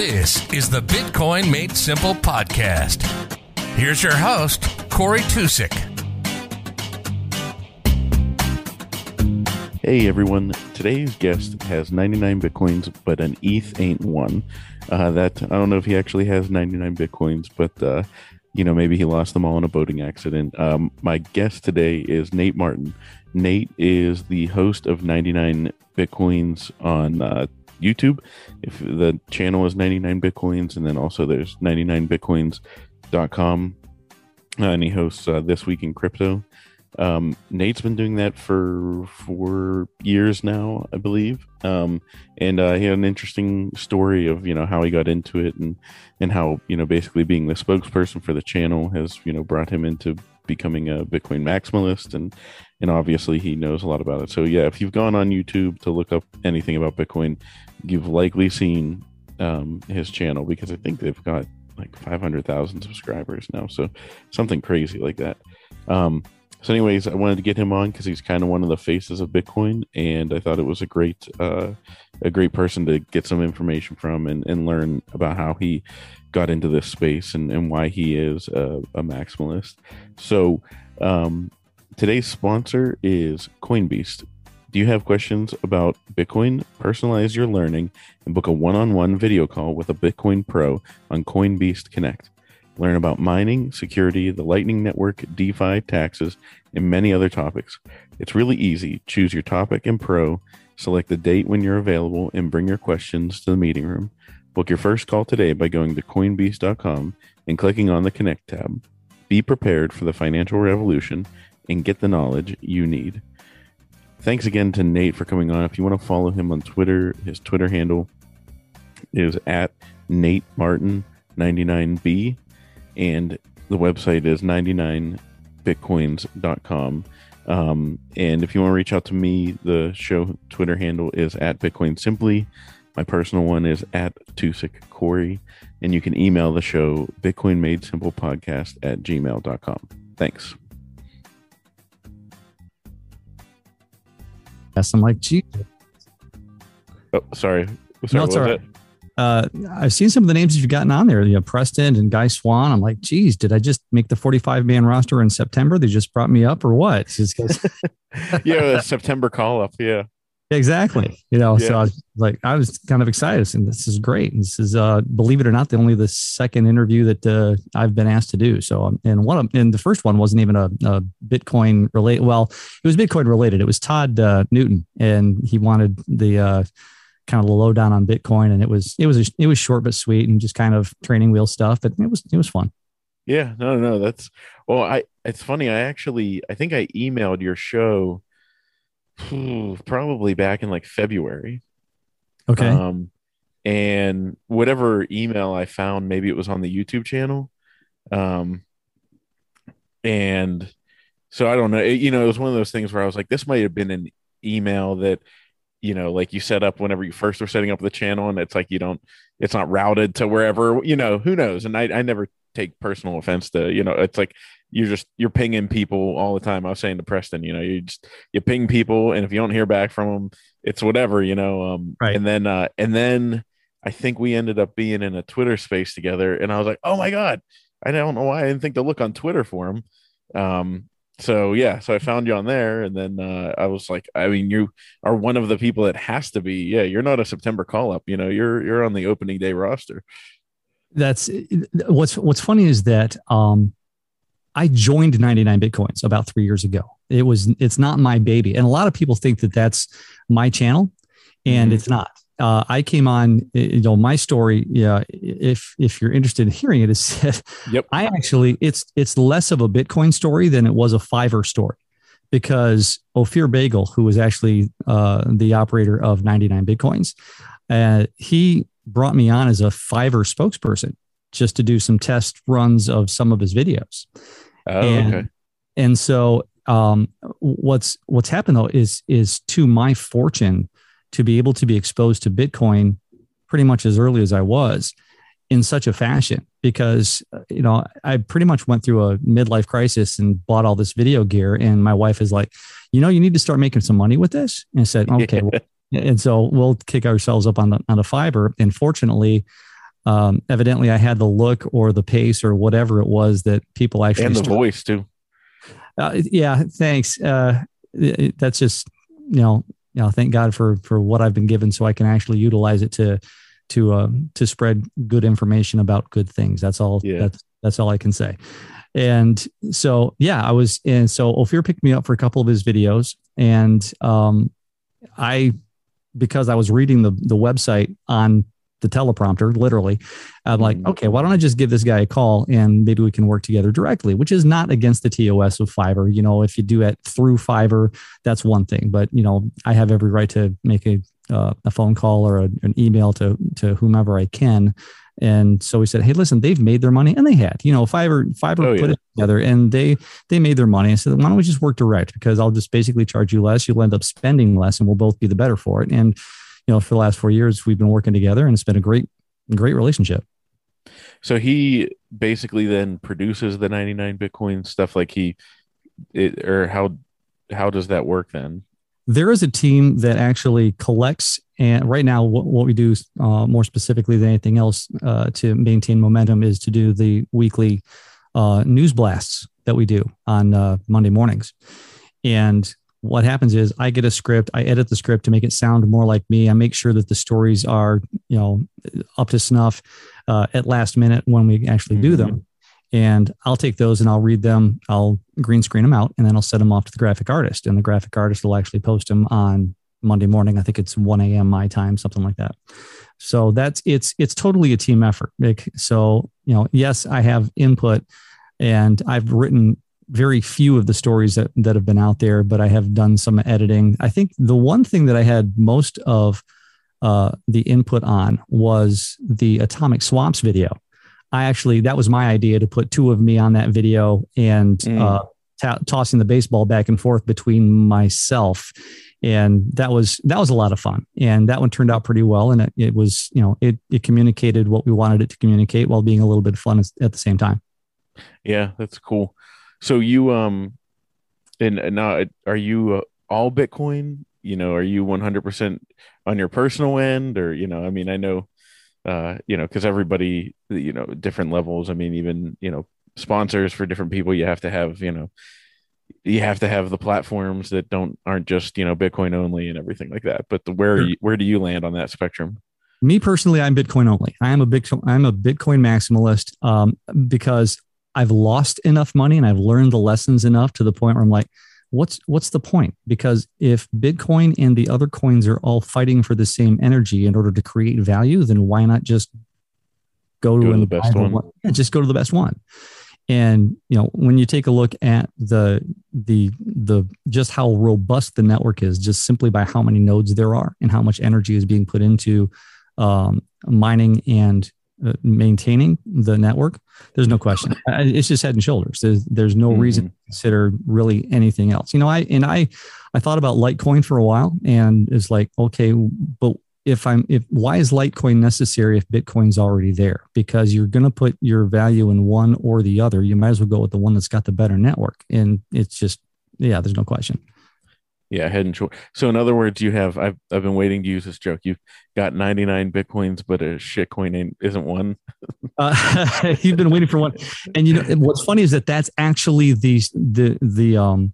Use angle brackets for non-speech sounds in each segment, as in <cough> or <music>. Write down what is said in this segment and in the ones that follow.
This is the Bitcoin Made Simple podcast. Here's your host, Corey Tusick. Hey everyone, today's guest has 99 bitcoins, but an ETH ain't one. Uh, that I don't know if he actually has 99 bitcoins, but uh, you know maybe he lost them all in a boating accident. Um, my guest today is Nate Martin. Nate is the host of 99 bitcoins on uh, YouTube. If the channel is 99 bitcoins, and then also there's 99bitcoins.com, uh, and he hosts uh, this week in crypto. Um, Nate's been doing that for four years now, I believe. Um, and uh, he had an interesting story of you know how he got into it and and how you know basically being the spokesperson for the channel has you know brought him into becoming a Bitcoin maximalist and and obviously he knows a lot about it. So yeah, if you've gone on YouTube to look up anything about Bitcoin, you've likely seen um, his channel because I think they've got like 500,000 subscribers now. So something crazy like that. Um, so, anyways, I wanted to get him on because he's kind of one of the faces of Bitcoin, and I thought it was a great, uh, a great person to get some information from and, and learn about how he got into this space and, and why he is a, a maximalist. So, um, today's sponsor is Coinbeast. Do you have questions about Bitcoin? Personalize your learning and book a one-on-one video call with a Bitcoin pro on Coinbeast Connect. Learn about mining, security, the Lightning Network, DeFi, taxes, and many other topics. It's really easy. Choose your topic and pro, select the date when you're available, and bring your questions to the meeting room. Book your first call today by going to coinbeast.com and clicking on the Connect tab. Be prepared for the financial revolution and get the knowledge you need. Thanks again to Nate for coming on. If you want to follow him on Twitter, his Twitter handle is at Nate Martin 99B and the website is 99bitcoins.com. Um, and if you want to reach out to me, the show Twitter handle is at Bitcoin Simply. My personal one is at Tusick Corey. And you can email the show Bitcoin Made Simple Podcast at gmail.com. Thanks. Yes, I'm like, gee. Oh, sorry. sorry no, it's all right. Uh, I've seen some of the names that you've gotten on there, you know, Preston and Guy Swan. I'm like, geez, did I just make the 45 man roster in September? They just brought me up or what? <laughs> yeah, September call up. Yeah. Exactly. You know, yeah. so I was like, I was kind of excited and this is great. And This is, uh, believe it or not, the only the second interview that, uh, I've been asked to do. So, um, and one of, and the first one wasn't even a, a Bitcoin related. Well, it was Bitcoin related. It was Todd, uh, Newton and he wanted the, uh, kind of the lowdown on Bitcoin, and it was it was a, it was short but sweet and just kind of training wheel stuff. But it was it was fun. Yeah, no, no, that's well. I it's funny. I actually I think I emailed your show probably back in like February. Okay. Um, and whatever email I found, maybe it was on the YouTube channel. Um, and so I don't know. It, you know, it was one of those things where I was like, this might have been an email that you know, like you set up whenever you first were setting up the channel, and it's like you don't, it's not routed to wherever, you know, who knows? And I, I never take personal offense to, you know, it's like you're just you're pinging people all the time. I was saying to Preston, you know, you just you ping people, and if you don't hear back from them, it's whatever, you know. Um, right. And then, uh, and then I think we ended up being in a Twitter space together, and I was like, oh my god, I don't know why I didn't think to look on Twitter for him. Um, so yeah, so I found you on there, and then uh, I was like, I mean, you are one of the people that has to be. Yeah, you're not a September call up. You know, you're you're on the opening day roster. That's what's what's funny is that um, I joined 99 bitcoins about three years ago. It was it's not my baby, and a lot of people think that that's my channel, and mm-hmm. it's not uh, I came on, you know, my story. Yeah, if if you're interested in hearing it, is that yep. I actually it's it's less of a Bitcoin story than it was a Fiverr story, because Ofir Beigel, who was actually uh, the operator of 99 Bitcoins, uh, he brought me on as a Fiverr spokesperson just to do some test runs of some of his videos. Oh, and, okay. And so, um, what's what's happened though is is to my fortune to be able to be exposed to Bitcoin pretty much as early as I was in such a fashion because uh, you know I pretty much went through a midlife crisis and bought all this video gear and my wife is like you know you need to start making some money with this and I said okay well, <laughs> and so we'll kick ourselves up on the on the Fiverr and fortunately um, evidently I had the look or the pace or whatever it was that people actually and the voice too. Uh, yeah, thanks. Uh, that's just you know, you know, thank God for for what I've been given, so I can actually utilize it to to uh, to spread good information about good things. That's all. Yeah. That's that's all I can say. And so yeah, I was and so Ofir picked me up for a couple of his videos, and um, I because I was reading the the website on the teleprompter, literally. I'm like, mm-hmm. okay, why don't I just give this guy a call and maybe we can work together directly, which is not against the TOS of Fiverr. You know, if you do it through Fiverr, that's one thing. But you know, I have every right to make a uh, a phone call or a, an email to to whomever I can. And so we said, hey, listen, they've made their money, and they had. You know, Fiverr Fiverr oh, put yeah. it together, and they they made their money. I said, why don't we just work direct? Because I'll just basically charge you less. You'll end up spending less, and we'll both be the better for it. And you know, for the last four years, we've been working together and it's been a great, great relationship. So he basically then produces the 99 Bitcoin stuff like he, it, or how, how does that work then? There is a team that actually collects and right now what, what we do uh, more specifically than anything else uh, to maintain momentum is to do the weekly uh, news blasts that we do on uh, Monday mornings. And what happens is I get a script, I edit the script to make it sound more like me. I make sure that the stories are, you know, up to snuff uh, at last minute when we actually mm-hmm. do them. Mm-hmm. And I'll take those and I'll read them. I'll green screen them out and then I'll set them off to the graphic artist. And the graphic artist will actually post them on Monday morning. I think it's 1 a.m. my time, something like that. So that's it's it's totally a team effort. Like, So, you know, yes, I have input and I've written very few of the stories that, that have been out there, but I have done some editing. I think the one thing that I had most of uh, the input on was the Atomic Swaps video. I actually, that was my idea to put two of me on that video and mm. uh, t- tossing the baseball back and forth between myself. And that was that was a lot of fun, and that one turned out pretty well. And it, it was, you know, it it communicated what we wanted it to communicate while being a little bit fun at the same time. Yeah, that's cool. So you um, and, now are you uh, all Bitcoin? You know, are you one hundred percent on your personal end, or you know, I mean, I know, uh, you know, because everybody, you know, different levels. I mean, even you know, sponsors for different people, you have to have, you know, you have to have the platforms that don't aren't just you know Bitcoin only and everything like that. But the, where sure. you, where do you land on that spectrum? Me personally, I'm Bitcoin only. I am a big I'm a Bitcoin maximalist um, because I've lost enough money and I've learned the lessons enough to the point where I'm like, what's what's the point? Because if Bitcoin and the other coins are all fighting for the same energy in order to create value, then why not just go, go to, to the best one? one? Yeah, just go to the best one. And you know, when you take a look at the the the just how robust the network is, just simply by how many nodes there are and how much energy is being put into um, mining and uh, maintaining the network, there's no question. It's just head and shoulders. There's there's no mm-hmm. reason to consider really anything else. You know, I and I I thought about Litecoin for a while, and it's like, okay, but if I'm if why is Litecoin necessary if Bitcoin's already there? Because you're going to put your value in one or the other. You might as well go with the one that's got the better network, and it's just yeah, there's no question. Yeah, head and shoulder. So in other words, you have I've I've been waiting to use this joke. You've got 99 bitcoins, but a shitcoin ain't, isn't one. <laughs> uh, <laughs> you've been waiting for one, and you know what's funny is that that's actually the the the um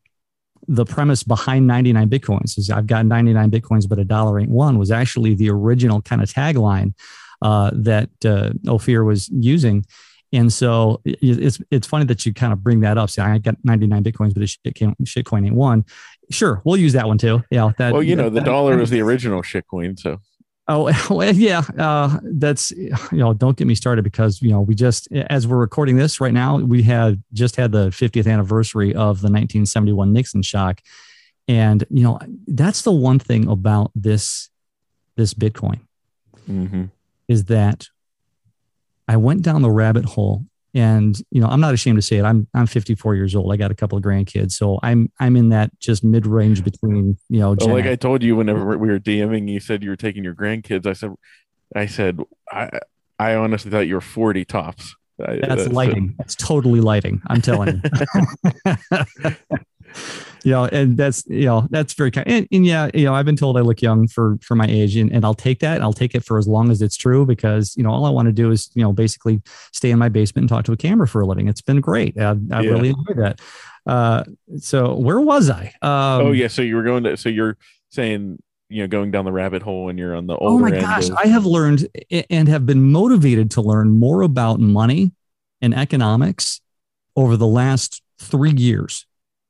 the premise behind 99 bitcoins is I've got 99 bitcoins, but a dollar ain't one was actually the original kind of tagline uh, that uh, Ofir was using. And so it's it's funny that you kind of bring that up. Say, I got 99 bitcoins, but a shit coin ain't one. Sure, we'll use that one too. Yeah. That, well, you know, that, the dollar was the original shitcoin, so. Oh <laughs> well, yeah. Uh, that's you know, don't get me started because you know we just as we're recording this right now, we had just had the 50th anniversary of the 1971 Nixon shock, and you know that's the one thing about this this Bitcoin mm-hmm. is that I went down the rabbit hole and you know i'm not ashamed to say it. I'm i'm 54 years old. I got a couple of grandkids. So i'm i'm in that just mid-range between you know well, like i told you whenever we were dming you said you were taking your grandkids. I said i said i i honestly thought you were 40 tops. That's lighting. that's totally lighting. I'm telling you <laughs> <laughs> you know, and that's you know that's very kind. And, and, yeah, you know, I've been told I look young for for my age, and, and I'll take that. I'll take it for as long as it's true because you know all I want to do is you know basically stay in my basement and talk to a camera for a living. It's been great. I, I yeah. really enjoy that. Uh, so where was I? Um, oh yeah, so you were going to. So you're saying you know going down the rabbit hole and you're on the older. Oh my gosh, of- I have learned and have been motivated to learn more about money and economics over the last three years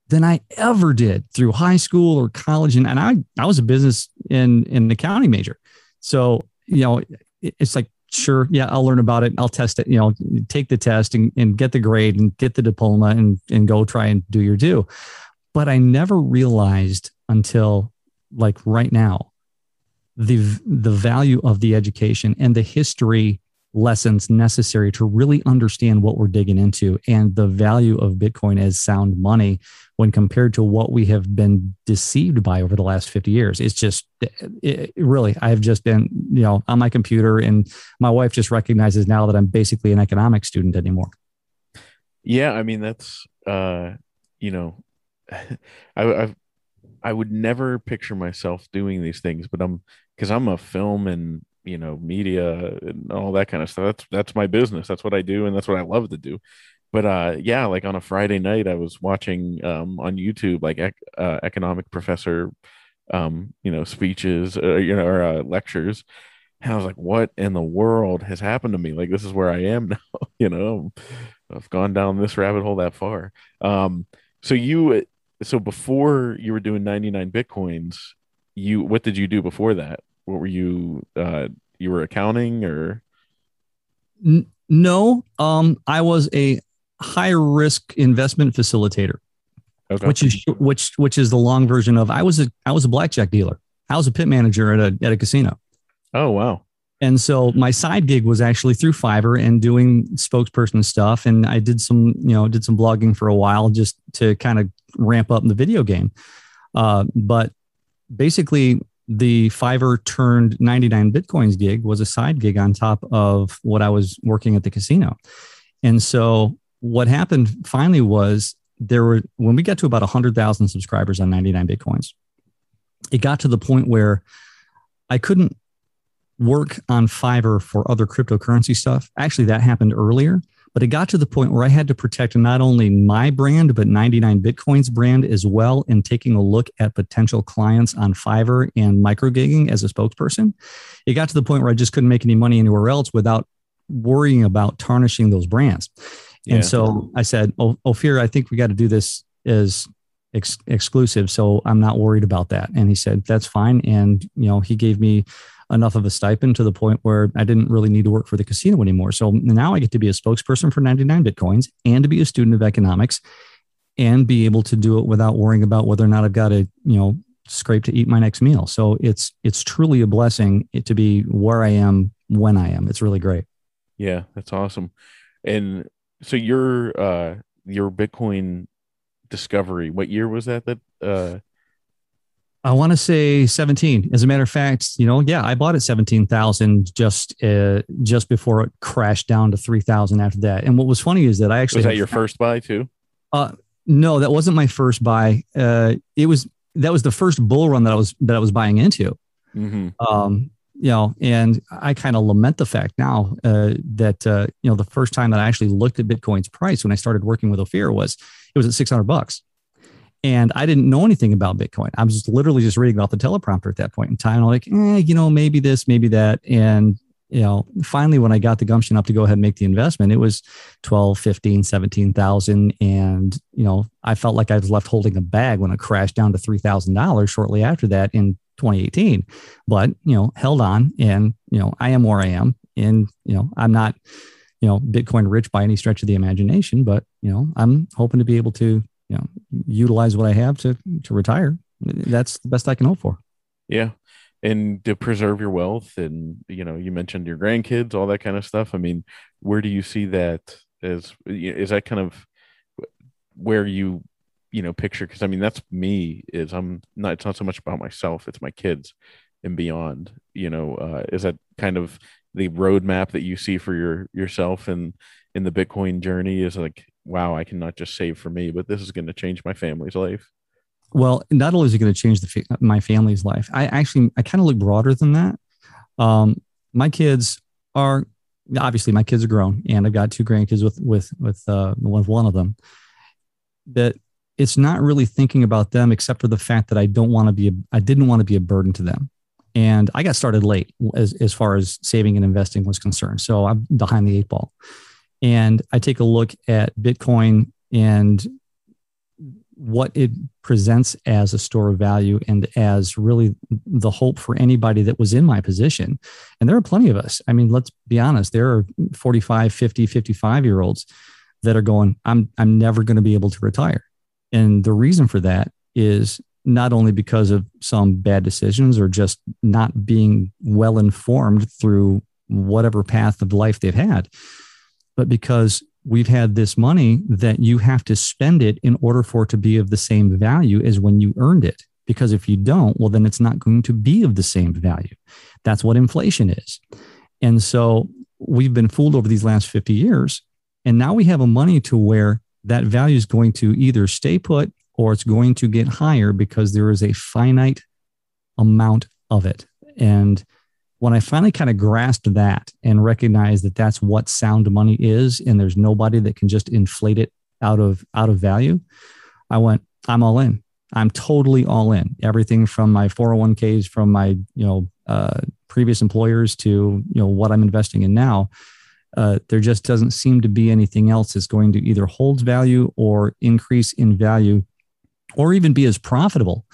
than I ever did through high school or college. And, and I, I was a business in, in accounting major. So, you know, it's like, sure, yeah, I'll learn about it. I'll test it, you know, take the test and, and get the grade and get the diploma and, and go try and do your due. But I never realized until like right now, the, the value of the education and the history lessons necessary to really understand what we're digging into and the value of Bitcoin as sound money when compared to what we have been deceived by over the last 50 years. It's just it, really, I've just been, you know, on my computer and my wife just recognizes now that I'm basically an economics student anymore. Yeah. I mean, that's, uh, you know, <laughs> I, I've, I would never picture myself doing these things, but I'm because I'm a film and you know media and all that kind of stuff that's that's my business that's what i do and that's what i love to do but uh yeah like on a friday night i was watching um on youtube like ec- uh, economic professor um you know speeches uh, you know or uh, lectures. And i was like what in the world has happened to me? Like this is where i am <laughs> now you know? I've gone down this rabbit hole that far. Um so you so before you were doing 99 bitcoins you what did you do before that? What were you uh you were accounting or? No um i was a high risk investment facilitator okay. which is which which is the long version of i was a i was a blackjack dealer i was a pit manager at a at a casino oh wow and so my side gig was actually through Fiverr and doing spokesperson stuff. And I did some, you know, did some blogging for a while just to kind of ramp up in the video game. Uh, but basically, the Fiverr turned 99 Bitcoins gig was a side gig on top of what I was working at the casino. And so what happened finally was there were, when we got to about 100,000 subscribers on 99 Bitcoins, it got to the point where I couldn't work on Fiverr for other cryptocurrency stuff. Actually, that happened earlier. But it got to the point where I had to protect not only my brand, but 99 Bitcoins brand as well, and taking a look at potential clients on Fiverr and micro gigging as a spokesperson. It got to the point where I just couldn't make any money anywhere else without worrying about tarnishing those brands. Yeah. And so I said, oh, Ofir, I think we got to do this as ex- exclusive. So I'm not worried about that. And he said, that's fine. And, you know, he gave me enough of a stipend to the point where I didn't really need to work for the casino anymore. So now I get to be a spokesperson for 99 Bitcoins and to be a student of economics and be able to do it without worrying about whether or not I've got to, you know, scrape to eat my next meal. So it's it's truly a blessing to be where I am when I am. It's really great. Yeah, that's awesome. And so your uh your Bitcoin discovery, what year was that that uh I want to say 17. As a matter of fact, you know, yeah, I bought it 17,000 just uh, just before it crashed down to 3,000 after that. And what was funny is that I actually Was that your first buy too? Uh no, that wasn't my first buy. Uh it was that was the first bull run that I was that I was buying into. Mm-hmm. Um you know, and I kind of lament the fact now uh, that uh, you know the first time that I actually looked at Bitcoin's price when I started working with Ofir was it was at 600 bucks. And I didn't know anything about Bitcoin. I was just literally just reading off the teleprompter at that point in time. I'm like, eh, you know, maybe this, maybe that. And, you know, finally, when I got the gumption up to go ahead and make the investment, it was 12, 15, 17,000. And, you know, I felt like I was left holding a bag when it crashed down to $3,000 shortly after that in 2018. But, you know, held on and, you know, I am where I am. And, you know, I'm not, you know, Bitcoin rich by any stretch of the imagination, but, you know, I'm hoping to be able to you know utilize what I have to to retire. That's the best I can hope for. Yeah, and to preserve your wealth, and you know, you mentioned your grandkids, all that kind of stuff. I mean, where do you see that as? Is that kind of where you you know picture? Because I mean, that's me. Is I'm not. It's not so much about myself. It's my kids and beyond. You know, uh, is that kind of the roadmap that you see for your yourself and in the Bitcoin journey? Is like wow, I cannot just save for me, but this is going to change my family's life. Well, not only is it going to change the, my family's life, I actually I kind of look broader than that. Um, my kids are obviously my kids are grown, and I've got two grandkids with with with uh, one of them. But it's not really thinking about them, except for the fact that I don't want to be a, I didn't want to be a burden to them. And I got started late as, as far as saving and investing was concerned. So I'm behind the eight ball. And I take a look at Bitcoin and what it presents as a store of value and as really the hope for anybody that was in my position. And there are plenty of us. I mean, let's be honest, there are 45, 50, 55 year olds that are going, I'm, I'm never going to be able to retire. And the reason for that is not only because of some bad decisions or just not being well informed through whatever path of life they've had, but because we've had this money that you have to spend it in order for it to be of the same value as when you earned it. Because if you don't, well, then it's not going to be of the same value. That's what inflation is. And so we've been fooled over these last 50 years. And now we have a money to where that value is going to either stay put or it's going to get higher because there is a finite amount of it. And when I finally kind of grasped that and recognized that that's what sound money is, and there's nobody that can just inflate it out of out of value, I went, I'm all in. I'm totally all in. Everything from my 401ks, from my you know uh, previous employers to you know what I'm investing in now. Uh, there just doesn't seem to be anything else that's going to either hold value or increase in value or even be as profitable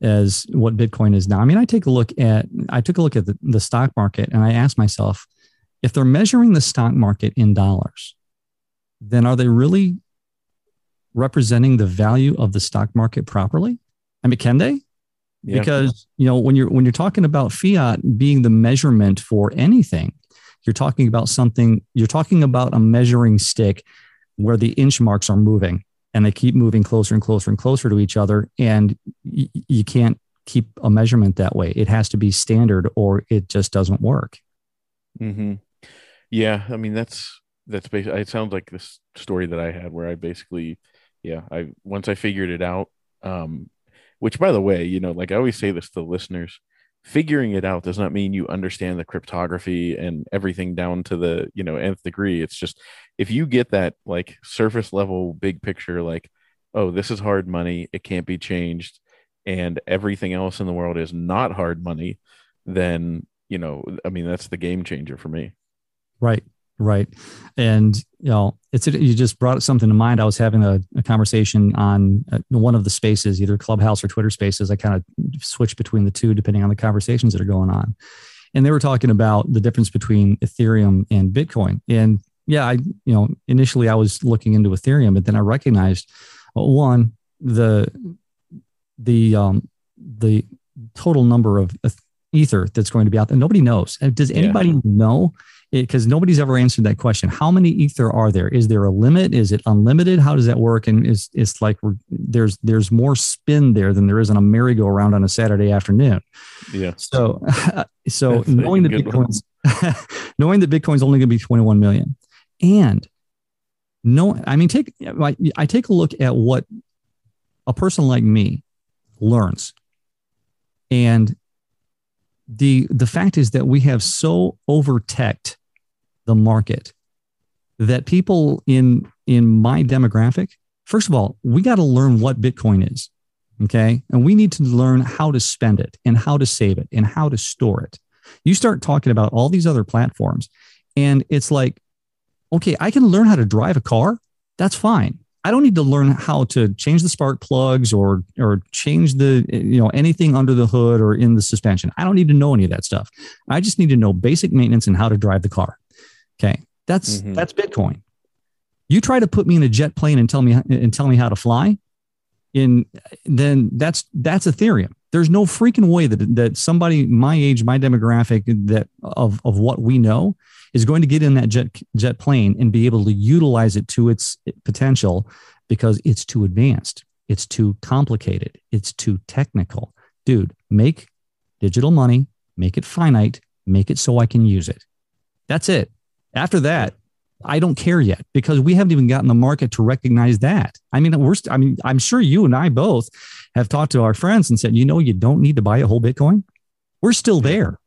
as what Bitcoin is now. I mean, I take a look at I took a look at the, the stock market and I asked myself, if they're measuring the stock market in dollars, then are they really representing the value of the stock market properly? I mean, can they? Yeah. Because you know when you're when you're talking about fiat being the measurement for anything, you're talking about something. You're talking about a measuring stick where the inch marks are moving and they keep moving closer and closer and closer to each other and y- you can't keep a measurement that way it has to be standard or it just doesn't work mm-hmm. yeah i mean that's that's basically it sounds like this story that i had where i basically yeah i once i figured it out um which by the way you know like i always say this to listeners figuring it out does not mean you understand the cryptography and everything down to the you know nth degree. It's just if you get that like surface level big picture like oh this is hard money it can't be changed and everything else in the world is not hard money then you know i mean that's the game changer for me. Right right. And you know it's you just brought something to mind. I was having a, a conversation on uh, one of the spaces either clubhouse or twitter spaces. I kind of switch between the two depending on the conversations that are going on. And they were talking about the difference between ethereum and bitcoin. And yeah i you know initially i was looking into ethereum but then i recognized well, one the the um the total number of ether that's going to be out there. Nobody knows. Does anybody yeah. know because nobody's ever answered that question. How many ether are there? Is there a limit? Is it unlimited? How does that work? And is it's like there's there's more spin there than there is on a merry-go-round on a Saturday afternoon. Yeah. So <laughs> so knowing that Bitcoin's <laughs> knowing that Bitcoin's only going to be 21 million, and no, I mean take I take a look at what a person like me learns, and the the fact is that we have so overteched the market that people in in my demographic first of all we got to learn what bitcoin is okay? And we need to learn how to spend it and how to save it and how to store it. You start talking about all these other platforms and it's like okay i can learn how to drive a car. That's fine I don't need to learn how to change the spark plugs or or change the you know anything under the hood or in the suspension. I don't need to know any of that stuff. I just need to know basic maintenance and how to drive the car. Okay, that's mm-hmm. that's Bitcoin. You try to put me in a jet plane and tell me and tell me how to fly, in then that's that's Ethereum. There's no freaking way that that somebody my age, my demographic, that of of what we know is going to get in that jet jet plane and be able to utilize it to its potential because it's too advanced, it's too complicated, it's too technical. Dude, make digital money, make it finite, make it so I can use it. That's it. After that, I don't care yet because we haven't even gotten the market to recognize that. I mean, we're, st- I mean, I'm sure you and I both have talked to our friends and said, you know, you don't need to buy a whole Bitcoin. We're still there.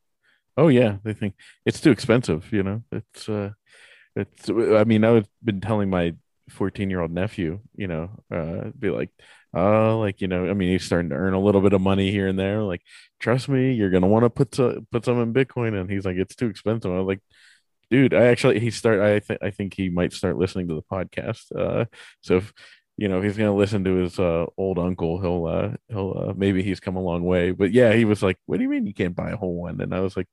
Oh yeah, they think it's too expensive. You know, it's uh, it's. I mean, I've been telling my 14 year old nephew, you know, uh, be like, oh, like you know, I mean, he's starting to earn a little bit of money here and there. Like, trust me, you're gonna want to put to, put some in Bitcoin, and he's like, it's too expensive. I was like, dude, I actually he start. I think I think he might start listening to the podcast. Uh, so if you know if he's gonna listen to his uh, old uncle, he'll uh, he'll uh, maybe he's come a long way. But yeah, he was like, what do you mean you can't buy a whole one? And I was like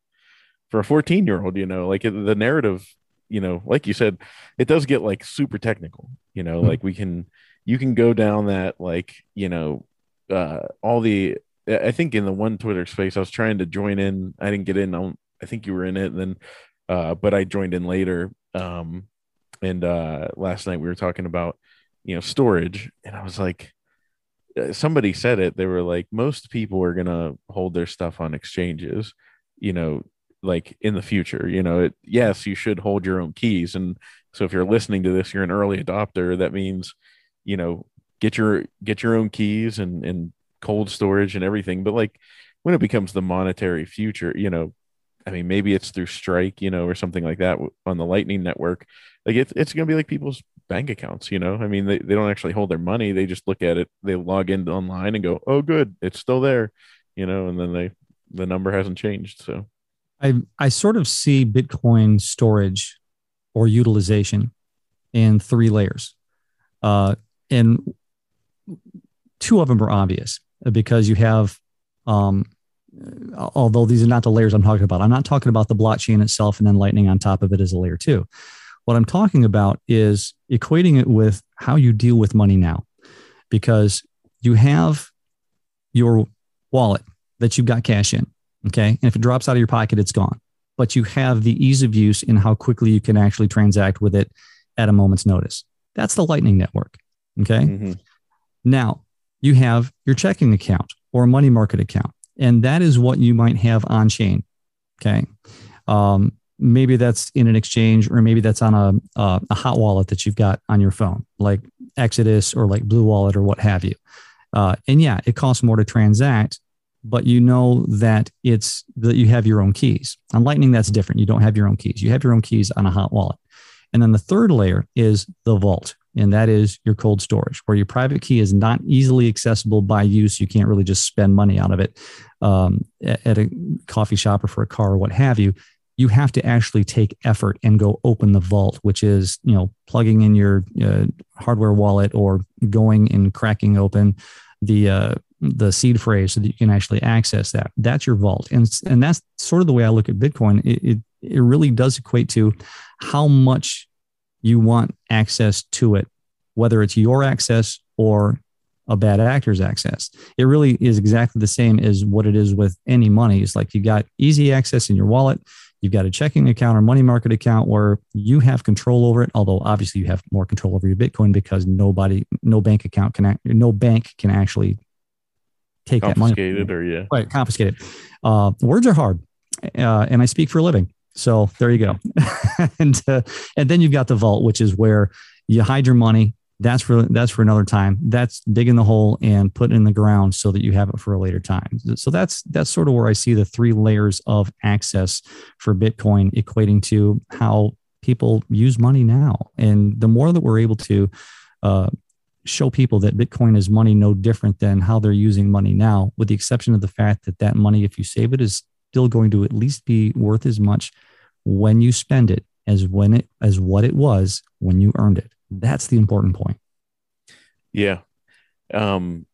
for a 14 year old, you know, like the narrative, you know, like you said, it does get like super technical, you know, mm-hmm. like we can, you can go down that, like, you know, uh, all the, I think in the one Twitter space, I was trying to join in. I didn't get in. I, I think you were in it. And then, uh, but I joined in later. Um, and uh, last night we were talking about, you know, storage. And I was like, uh, somebody said it. They were like, most people are to hold their stuff on exchanges, you know, like in the future you know it, yes you should hold your own keys and so if you're listening to this you're an early adopter that means you know get your get your own keys and and cold storage and everything but like when it becomes the monetary future you know i mean maybe it's through strike you know or something like that on the lightning network. Like it's, it's going to be like people's bank accounts you know? I mean they, they don't actually hold their money. They just look at it they log in online and go oh good it's still there you know and then they the number hasn't changed so. I I sort of see Bitcoin storage or utilization in three layers, uh, and two of them are obvious because you have. Um, although these are not the layers I'm talking about, I'm not talking about the blockchain itself and then Lightning on top of it as a layer two. What I'm talking about is equating it with how you deal with money now, because you have your wallet that you've got cash in Okay. And if it drops out of your pocket, it's gone. But you have the ease of use in how quickly you can actually transact with it at a moment's notice. That's the Lightning Network. Okay. Mm-hmm. Now you have your checking account or a money market account, and that is what you might have on chain. Okay. Um, maybe that's in an exchange, or maybe that's on a, a, a hot wallet that you've got on your phone, like Exodus or like Blue Wallet or what have you. Uh, and yeah, it costs more to transact, but you know that it's that you have your own keys. On Lightning, that's different. You don't have your own keys. You have your own keys on a hot wallet. And then the third layer is the vault, and that is your cold storage, where your private key is not easily accessible by use. You can't really just spend money out of it um, at a coffee shop or for a car or what have you. You have to actually take effort and go open the vault, which is you know plugging in your uh, hardware wallet or going and cracking open the uh, the seed phrase so that you can actually access that. That's your vault, and and that's sort of the way I look at Bitcoin. It it, it really does equate to how much you want access to it, whether it's your access or a bad actor's access. It really is exactly the same as what it is with any money. It's like you got easy access in your wallet. You've got a checking account or money market account where you have control over it. Although obviously you have more control over your Bitcoin because nobody, no bank account can, act, no bank can actually take that money. Confiscated or yeah. Right, confiscated. Uh, words are hard, uh, and I speak for a living. So there you go. <laughs> and uh, and then you've got the vault, which is where you hide your money. That's for that's for another time. That's digging the hole and put it in the ground so that you have it for a later time. So that's that's sort of where I see the three layers of access for Bitcoin equating to how people use money now. And the more that we're able to uh, show people that Bitcoin is money no different than how they're using money now, with the exception of the fact that that money, if you save it, is still going to at least be worth as much when you spend it as when it as what it was when you earned it. That's the important point. Yeah. Um,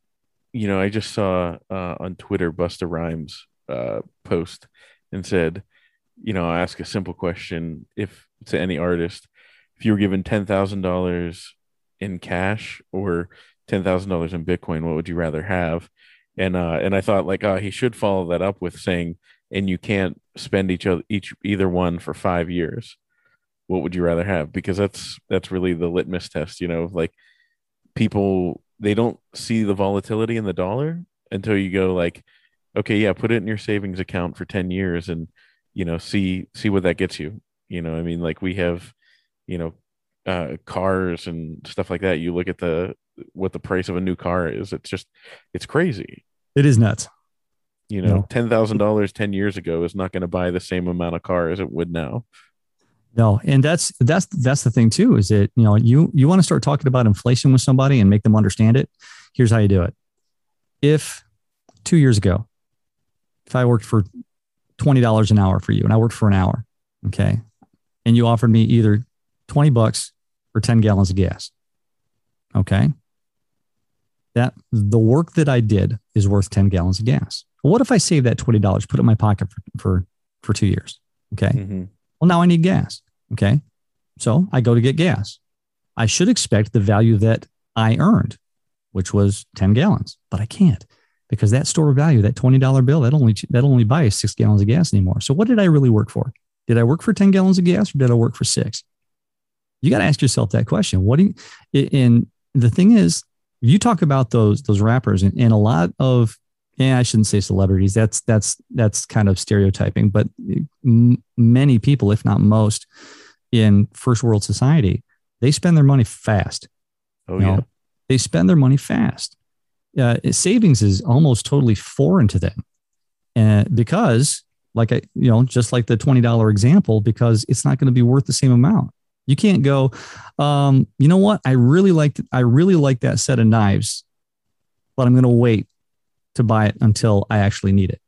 you know, I just saw uh, on Twitter Busta Rhymes uh, post and said, you know, I ask a simple question if to any artist, if you were given ten thousand dollars in cash or ten thousand dollars in Bitcoin, what would you rather have? And uh, and I thought like, uh, he should follow that up with saying, and you can't spend each other each either one for five years. What would you rather have? Because that's that's really the litmus test, you know, like people they don't see the volatility in the dollar until you go like, okay, yeah, put it in your savings account for ten years and you know see see what that gets you. You know, I mean, like we have you know, uh, cars and stuff like that. You look at the what the price of a new car is. It's just it's crazy. It is nuts. You know, no. ten thousand dollars ten years ago is not going to buy the same amount of car as it would now. No, and that's that's that's the thing too. Is that you know you you want to start talking about inflation with somebody and make them understand it. Here's how you do it. If two years ago, if I worked for twenty dollars an hour for you, and I worked for an hour, okay, and you offered me either twenty bucks or ten gallons of gas, okay, that the work that I did is worth ten gallons of gas. Well, what if I save that twenty dollars, put it in my pocket for for, for two years, okay? Mm-hmm. Well, now I need gas. Okay. So I go to get gas. I should expect the value that I earned, which was 10 gallons, but I can't because that store value, that $20 bill, that only, that only buys six gallons of gas anymore. So what did I really work for? Did I work for 10 gallons of gas or did I work for six? You got to ask yourself that question. What do you, and the thing is, you talk about those, those rappers and, and a lot of yeah, I shouldn't say celebrities. That's that's that's kind of stereotyping, but m- many people, if not most, in first world society, they spend their money fast. Oh you yeah, know? they spend their money fast. Uh, savings is almost totally foreign to them, and because, like I, you know, just like the twenty dollar example, because it's not going to be worth the same amount. You can't go, um, you know what? I really liked, I really like that set of knives, but I'm going to wait to buy it until I actually need it.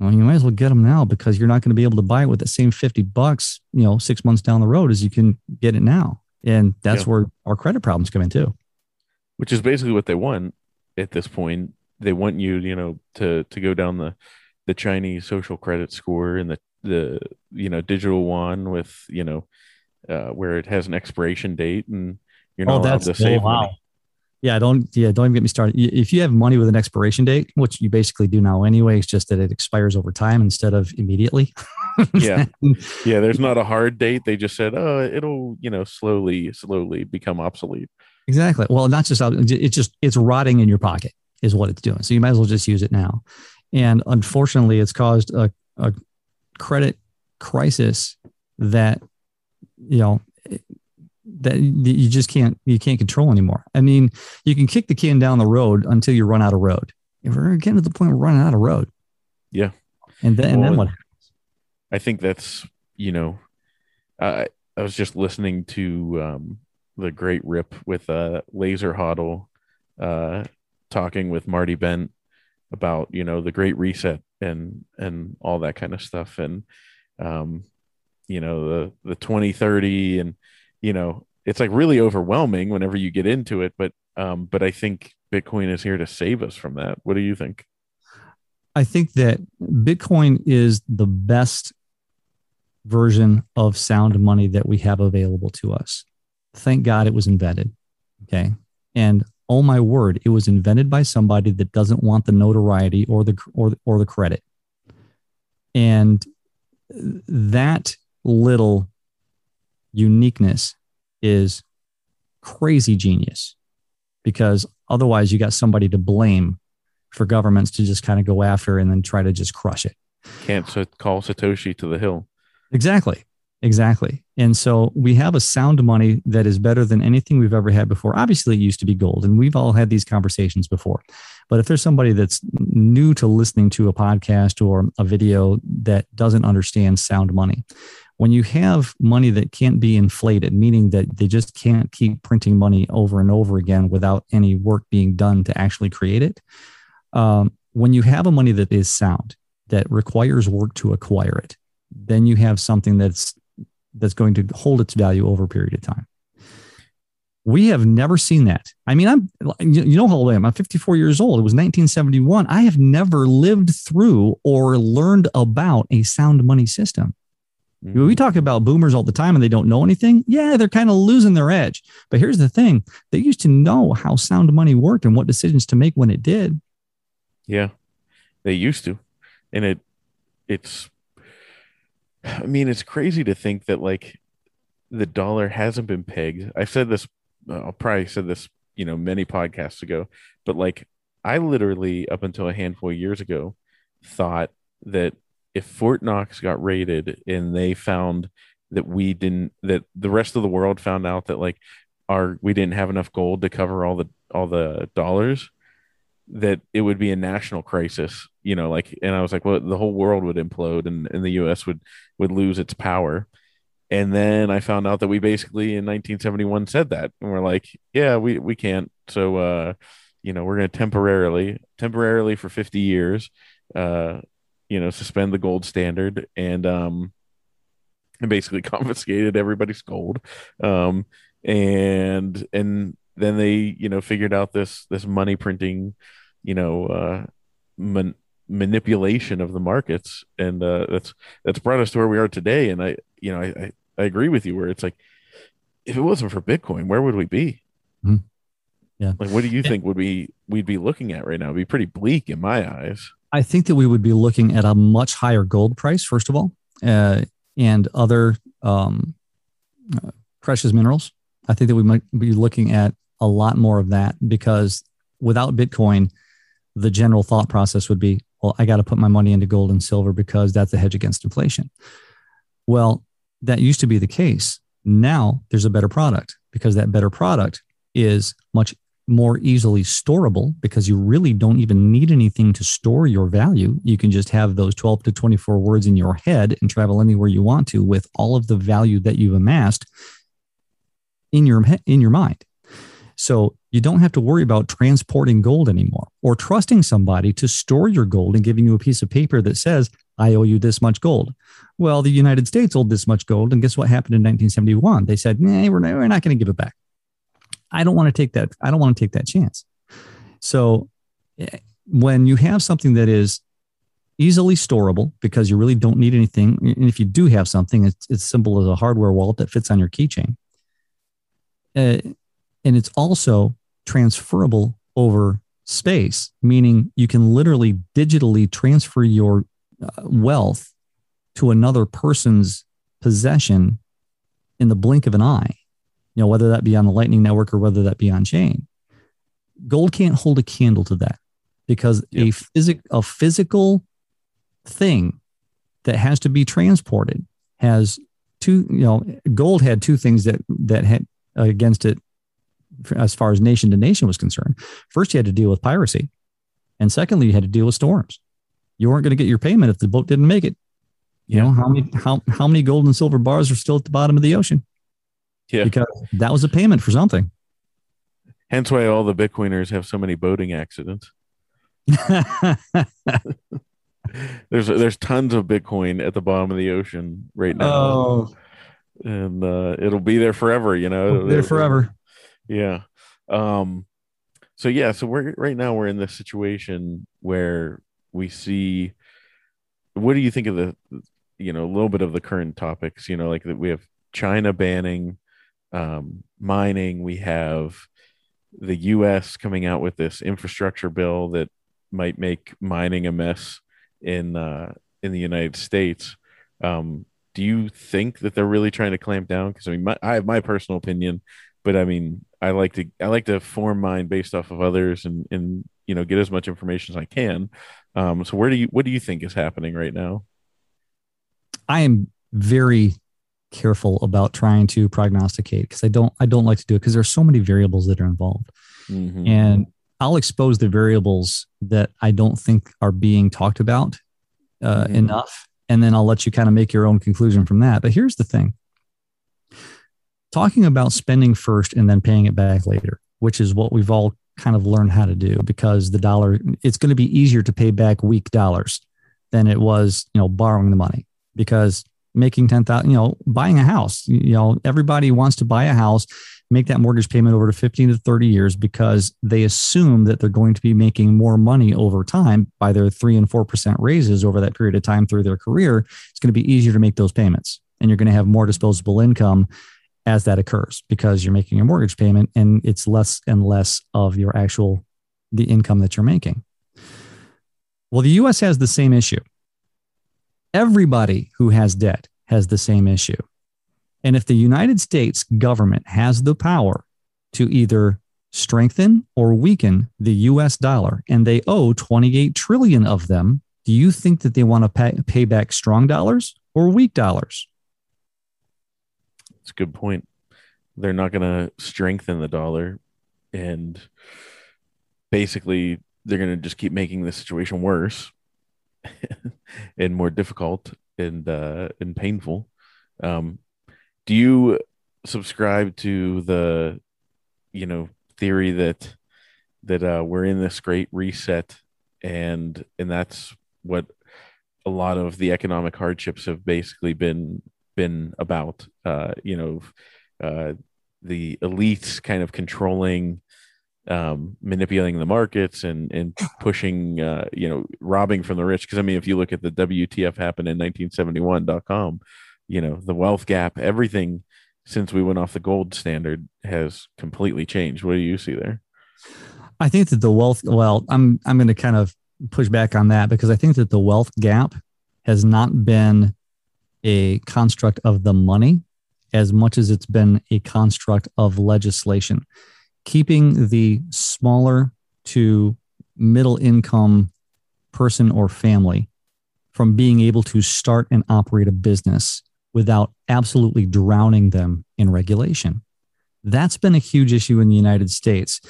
Well, you might as well get them now because you're not going to be able to buy it with the same 50 bucks, you know, six months down the road as you can get it now. And that's yeah. where our credit problems come in too. Which is basically what they want at this point. They want you, you know, to to go down the the Chinese social credit score and the the you know digital one with you know uh, where it has an expiration date and you're not oh, allowed to save wow. money. Yeah, don't yeah, don't even get me started. If you have money with an expiration date, which you basically do now anyway, it's just that it expires over time instead of immediately. <laughs> yeah, yeah. There's not a hard date. They just said, oh, it'll you know slowly, slowly become obsolete. Exactly. Well, not just it's just it's rotting in your pocket is what it's doing. So you might as well just use it now. And unfortunately, it's caused a, a credit crisis that you know that you just can't you can't control anymore. I mean, you can kick the can down the road until you run out of road. If we're getting to the point we're running out of road. Yeah. And then, well, and then what happens? I think that's, you know, I I was just listening to um, the great rip with uh, Laser Hodl uh, talking with Marty Bent about, you know, the great reset and and all that kind of stuff. And um, you know, the the 2030 and you know, it's like really overwhelming whenever you get into it. But um, but I think Bitcoin is here to save us from that. What do you think? I think that Bitcoin is the best version of sound money that we have available to us. Thank God it was invented. Okay. And oh my word, it was invented by somebody that doesn't want the notoriety or the or, or the credit. And that little uniqueness is crazy genius because otherwise you got somebody to blame for governments to just kind of go after and then try to just crush it. Can't call Satoshi to the hill. Exactly. Exactly. And so we have a sound money that is better than anything we've ever had before. Obviously, it used to be gold, and we've all had these conversations before. But if there's somebody that's new to listening to a podcast or a video that doesn't understand sound money, when you have money that can't be inflated, meaning that they just can't keep printing money over and over again without any work being done to actually create it, um, when you have a money that is sound, that requires work to acquire it, then you have something that's that's going to hold its value over a period of time. We have never seen that. I mean, I'm you know how old I am. I'm 54 years old. It was 1971. I have never lived through or learned about a sound money system. Mm-hmm. We talk about boomers all the time and they don't know anything. Yeah, they're kind of losing their edge. But here's the thing they used to know how sound money worked and what decisions to make when it did. Yeah, they used to. And it, it's, I mean, it's crazy to think that like the dollar hasn't been pegged. I've said this, I'll probably said this, you know, many podcasts ago, but like I literally, up until a handful of years ago, thought that if Fort Knox got raided and they found that we didn't that the rest of the world found out that like our we didn't have enough gold to cover all the all the dollars that it would be a national crisis you know like and i was like well the whole world would implode and, and the us would would lose its power. And then i found out that we basically in 1971 said that and we're like yeah we we can't. So uh you know we're going to temporarily temporarily for 50 years uh you know suspend the gold standard and um and basically <laughs> confiscated everybody's gold. Um and and then they you know figured out this this money printing you know uh man, manipulation of the markets. And uh that's that's brought us to where we are today. And i you know i i, I agree with you where it's like if it wasn't for bitcoin where would we be? Mm-hmm. yeah. Like what do you think would be we'd be looking at right now? It'd be pretty bleak in my eyes i think that we would be looking at a much higher gold price first of all uh, and other um, uh, precious minerals i think that we might be looking at a lot more of that because without bitcoin the general thought process would be well, I got to put my money into gold and silver because that's a hedge against inflation. Well, that used to be the case. Now there's a better product because that better product is much more easily storable because you really don't even need anything to store your value. You can just have those 12 to 24 words in your head and travel anywhere you want to with all of the value that you've amassed in your in your mind. So you don't have to worry about transporting gold anymore or trusting somebody to store your gold and giving you a piece of paper that says, I owe you this much gold. Well, the United States owed this much gold. And guess what happened in 1971? They said, nah, we're not, we're not going to give it back. I don't want to take that. I don't want to take that chance. So eh, when you have something that is easily storable because you really don't need anything, and if you do have something, it's, as simple as a hardware wallet that fits on your keychain. Uh, and it's also transferable over space, meaning you can literally digitally transfer your uh, wealth to another person's possession in the blink of an eye, you know, whether that be on the Lightning Network or whether that be on chain. Gold can't hold a candle to that because yep. a, physic, a physical thing that has to be transported has two, you know, gold had two things that, that had uh, against it as far as nation to nation was concerned. First, you had to deal with piracy, and secondly, you had to deal with storms. You weren't going to get your payment if the boat didn't make it. You know how many how how many gold and silver bars are still at the bottom of the ocean? Yeah, because that was a payment for something. Hence, why all the Bitcoiners have so many boating accidents. <laughs> there's there's tons of Bitcoin at the bottom of the ocean right now. Oh. And uh, it'll be there forever, you know. There forever. Yeah. Um so yeah, so we're right now we're in this situation where we see what do you think of the you know, a little bit of the current topics, you know, like that we have China banning um mining, we have the US coming out with this infrastructure bill that might make mining a mess in uh in the United States. Um do you think that they're really trying to clamp down? Because I mean, my, I have my personal opinion, but I mean, I like to I like to form mine based off of others and and you know get as much information as I can. Um, so where do you what do you think is happening right now? I am very careful about trying to prognosticate because I don't I don't like to do it because there's so many variables that are involved. Mm-hmm. And I'll expose the variables that I don't think are being talked about uh, mm-hmm. enough. And then I'll let you kind of make your own conclusion from that. But here's the thing talking about spending first and then paying it back later, which is what we've all kind of learned how to do because the dollar, it's going to be easier to pay back weak dollars than it was, you know, borrowing the money because making 10,000, you know, buying a house, you know, everybody wants to buy a house, make that mortgage payment over to 15 to 30 years because they assume that they're going to be making more money over time by their three and 4% raises over that period of time through their career. It's going to be easier to make those payments and you're going to have more disposable income as that occurs because you're making a mortgage payment and it's less and less of your actual the income that you're making. Well, the US has the same issue. Everybody who has debt has the same issue. And if the United States government has the power to either strengthen or weaken the US dollar and they owe 28 trillion of them, do you think that they want to pay, pay back strong dollars or weak dollars? it's a good point. They're not going to strengthen the dollar, and basically they're going to just keep making the situation worse <laughs> and more difficult and uh, and painful. Um, do you subscribe to the you know theory that that uh, we're in this great reset and and that's what a lot of the economic hardships have basically been been about uh, you know uh, the elites kind of controlling um, manipulating the markets and and pushing uh, you know robbing from the rich. Because I mean if you look at the WTF happened in 1971.com you know the wealth gap everything since we went off the gold standard has completely changed. What do you see there? I think that the wealth well I'm I'm going to kind of push back on that because I think that the wealth gap has not been a construct of the money as much as it's been a construct of legislation keeping the smaller to middle income person or family from being able to start and operate a business without absolutely drowning them in regulation. That's been a huge issue in the United States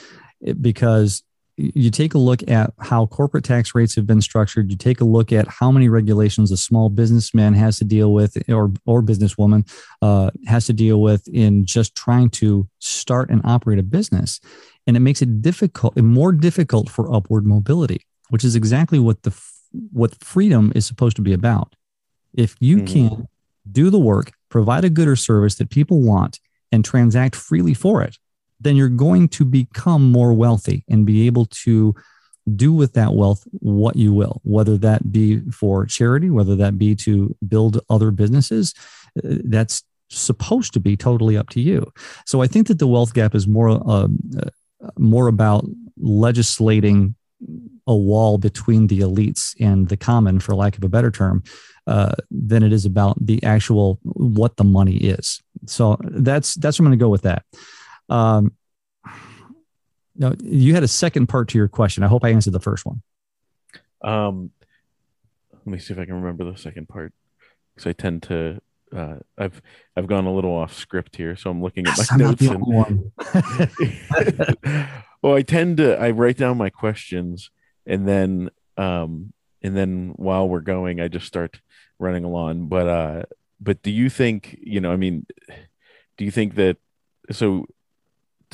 eh, because you take a look at how corporate tax rates have been structured. You take a look at how many regulations a small businessman has to deal with or or businesswoman uh, has to deal with in just trying to start and operate a business. And it makes it difficult and more difficult for upward mobility which is exactly what the what freedom is supposed to be about. If you mm-hmm. can do the work provide a good or service that people want and transact freely for it then you're going to become more wealthy and be able to do with that wealth what you will, whether that be for charity, whether that be to build other businesses. Uh, that's supposed to be totally up to you. So I think that the wealth gap is more uh, more about legislating a wall between the elites and the common, for lack of a better term, uh, than it is about the actual what the money is. So that's that's what I'm going to go with that. Um, now, you had a second part to your question. I hope I answered the first one. Um, let me see if I can remember the second part because I tend to. Uh, I've I've gone a little off script here, so I'm looking at my notes. And, <laughs> well, I tend to I write down my questions and then um and then while we're going, I just start running along. But uh, but do you think you know? I mean, do you think that so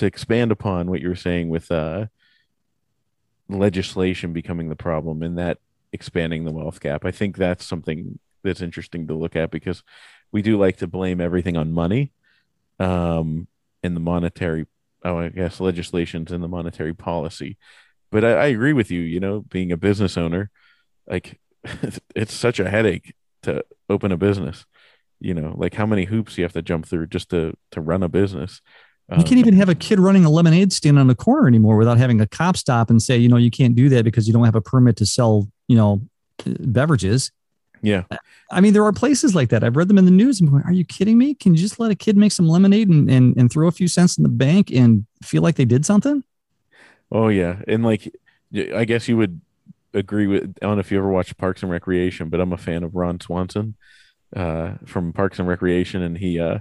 to expand upon what you were saying with uh, legislation becoming the problem and that expanding the wealth gap, I think that's something that's interesting to look at because we do like to blame everything on money um, and the monetary, oh, I guess legislations and the monetary policy. But I, I agree with you, you know, being a business owner, like <laughs> it's such a headache to open a business you know like how many hoops you have to jump through just to to run a business you can't even have a kid running a lemonade stand on the corner anymore without having a cop stop and say, you know, you can't do that because you don't have a permit to sell, you know, beverages. Yeah. I mean, there are places like that. I've read them in the news. I'm going, are you kidding me? Can you just let a kid make some lemonade and, and, and throw a few cents in the bank and feel like they did something? Oh, yeah. And like, I guess you would agree with, I don't know if you ever watched Parks and Recreation, but I'm a fan of Ron Swanson uh, from Parks and Recreation. And he, uh,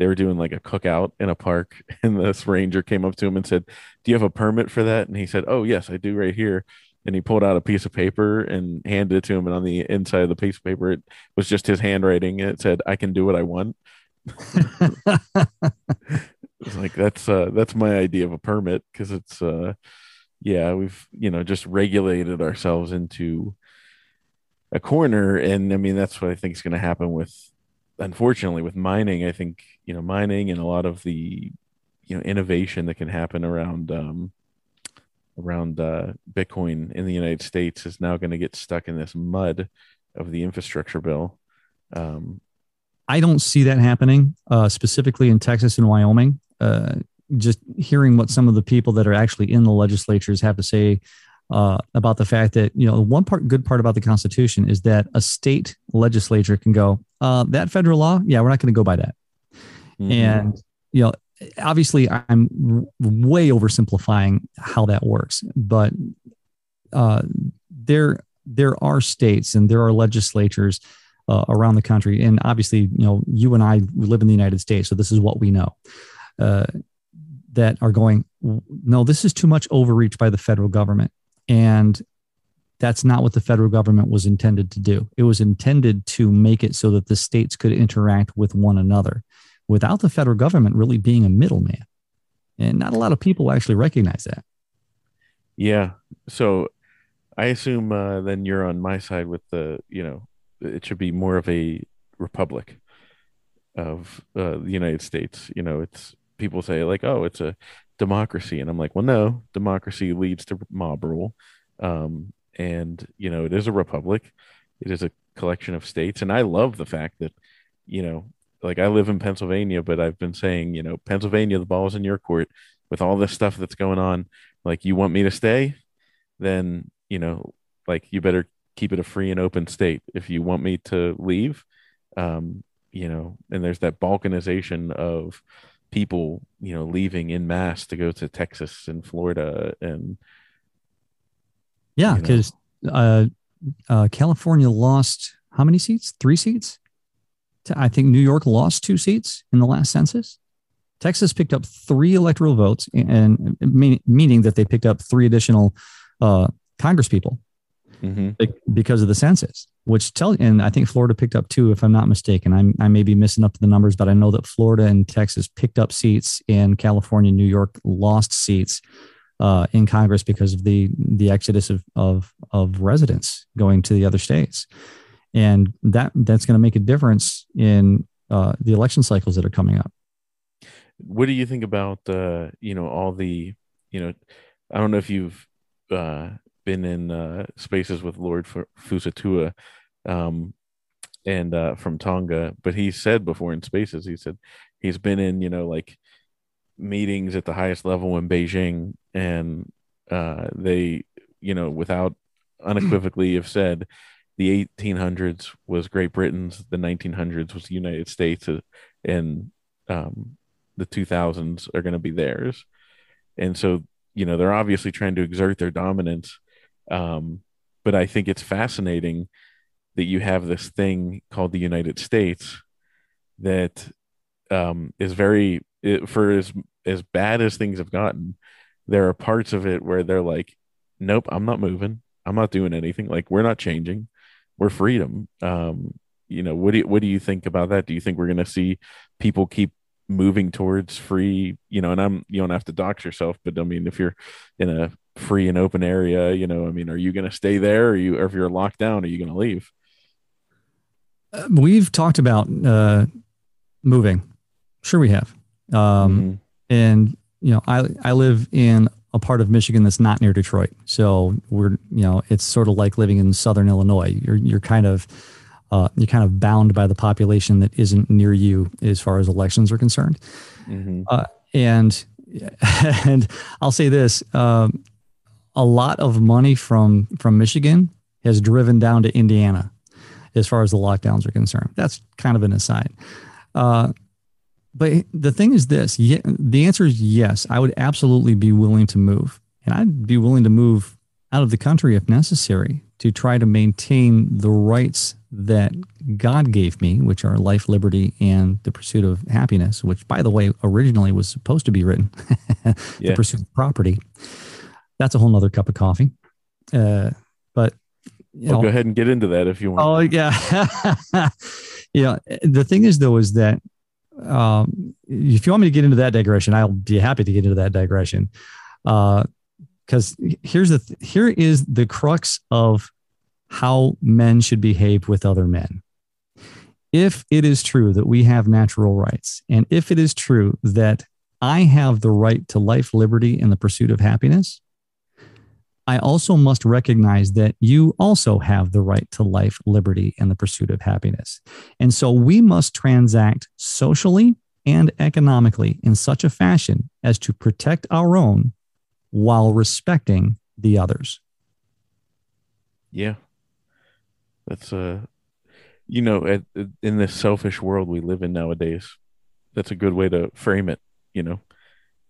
they were doing like a cookout in a park <laughs> and this ranger came up to him and said do you have a permit for that? And he said oh yes i do right here. And he pulled out a piece of paper and handed it to him and on the inside of the piece of paper it was just his handwriting and it said i can do what i want. <laughs> It's like that's uh that's my idea of a permit because it's uh yeah we've you know just regulated ourselves into a corner and i mean that's what i think is going to happen with unfortunately with mining i think you know mining and a lot of the you know innovation that can happen around um around uh bitcoin in the united states is now going to get stuck in this mud of the infrastructure bill. Um i don't see that happening uh specifically in texas and wyoming. Uh just hearing what some of the people that are actually in the legislatures have to say uh, about the fact that you know the one part good part about the Constitution is that a state legislature can go uh, that federal law, yeah, we're not going to go by that. Mm-hmm. And you know, obviously, I'm way oversimplifying how that works, but uh, there there are states and there are legislatures uh, around the country, and obviously, you know, you and I live in the United States, so this is what we know. Uh, that are going, no, this is too much overreach by the federal government, and that's not what the federal government was intended to do. It was intended to make it so that the states could interact with one another without the federal government really being a middleman. And not a lot of people actually recognize that. Yeah. So I assume uh, then you're on my side with the, you know, it should be more of a republic of uh, the United States. You know, it's people say like, oh, it's a democracy, and I'm like, well, no, democracy leads to mob rule, um, and you know, it is a republic. It is a collection of states, and I love the fact that, you know, like I live in Pennsylvania, but I've been saying, you know, Pennsylvania, the ball's in your court with all this stuff that's going on. Like, you want me to stay? Then, you know, like you better keep it a free and open state. If you want me to leave, um, you know, and there's that balkanization of people, you know, leaving in mass to go to Texas and Florida and yeah, because uh, uh, California lost how many seats? Three seats. I think New York lost two seats in the last census. Texas picked up three electoral votes, and, and meaning that they picked up three additional uh, Congress people mm-hmm. because of the census. Which tell and I think Florida picked up two, if I'm not mistaken. I'm, I may be missing up the numbers, but I know that Florida and Texas picked up seats, and California, New York lost seats uh, in Congress because of the the exodus of, of of residents going to the other states and that that's going to make a difference in uh, the election cycles that are coming up. What do you think about uh, you know all the you know I don't know if you've uh, been in uh, spaces with Lord Fusitu'a um, and uh, from Tonga, but he said before in spaces he said he's been in you know like meetings at the highest level in Beijing and uh, they you know without unequivocally have said the 1800s was Great Britain's, the 1900s was the United States, uh, and um, the 2000s are going to be theirs. And so, you know, they're obviously trying to exert their dominance. Um, but I think it's fascinating that you have this thing called the United States that um, is very, it, for as as bad as things have gotten, there are parts of it where they're like, nope, I'm not moving. I'm not doing anything. Like we're not changing we're freedom. Um, you know, what do you, what do you think about that? Do you think we're going to see people keep moving towards free? You know, and I'm you don't have to dox yourself, but I mean, if you're in a free and open area, you know, I mean, are you going to stay there? Or you, or if you're locked down, are you going to leave? Uh, we've talked about uh, moving. Sure, we have. Um, mm-hmm. And you know, I I live in a part of Michigan that's not near Detroit. So we're, you know, it's sort of like living in Southern Illinois. You're, you're kind of, uh, you're kind of bound by the population that isn't near you as far as elections are concerned. Mm-hmm. Uh, and, <laughs> and I'll say this, um, a lot of money from, from Michigan has driven down to Indiana as far as the lockdowns are concerned. That's kind of an aside. Uh, but the thing is this yeah, the answer is yes. I would absolutely be willing to move. And I'd be willing to move out of the country if necessary to try to maintain the rights that God gave me, which are life, liberty, and the pursuit of happiness, which, by the way, originally was supposed to be written <laughs> the yeah. pursuit of property. That's a whole nother cup of coffee. Uh, but you know, go ahead and get into that if you want. Oh, yeah. <laughs> yeah. The thing is, though, is that um, if you want me to get into that digression, I'll be happy to get into that digression. Because uh, here's the th- here is the crux of how men should behave with other men. If it is true that we have natural rights, and if it is true that I have the right to life, liberty, and the pursuit of happiness, I also must recognize that you also have the right to life, liberty, and the pursuit of happiness. And so we must transact socially and economically in such a fashion as to protect our own while respecting the others. Yeah. That's uh you know, at, in this selfish world we live in nowadays, that's a good way to frame it, you know.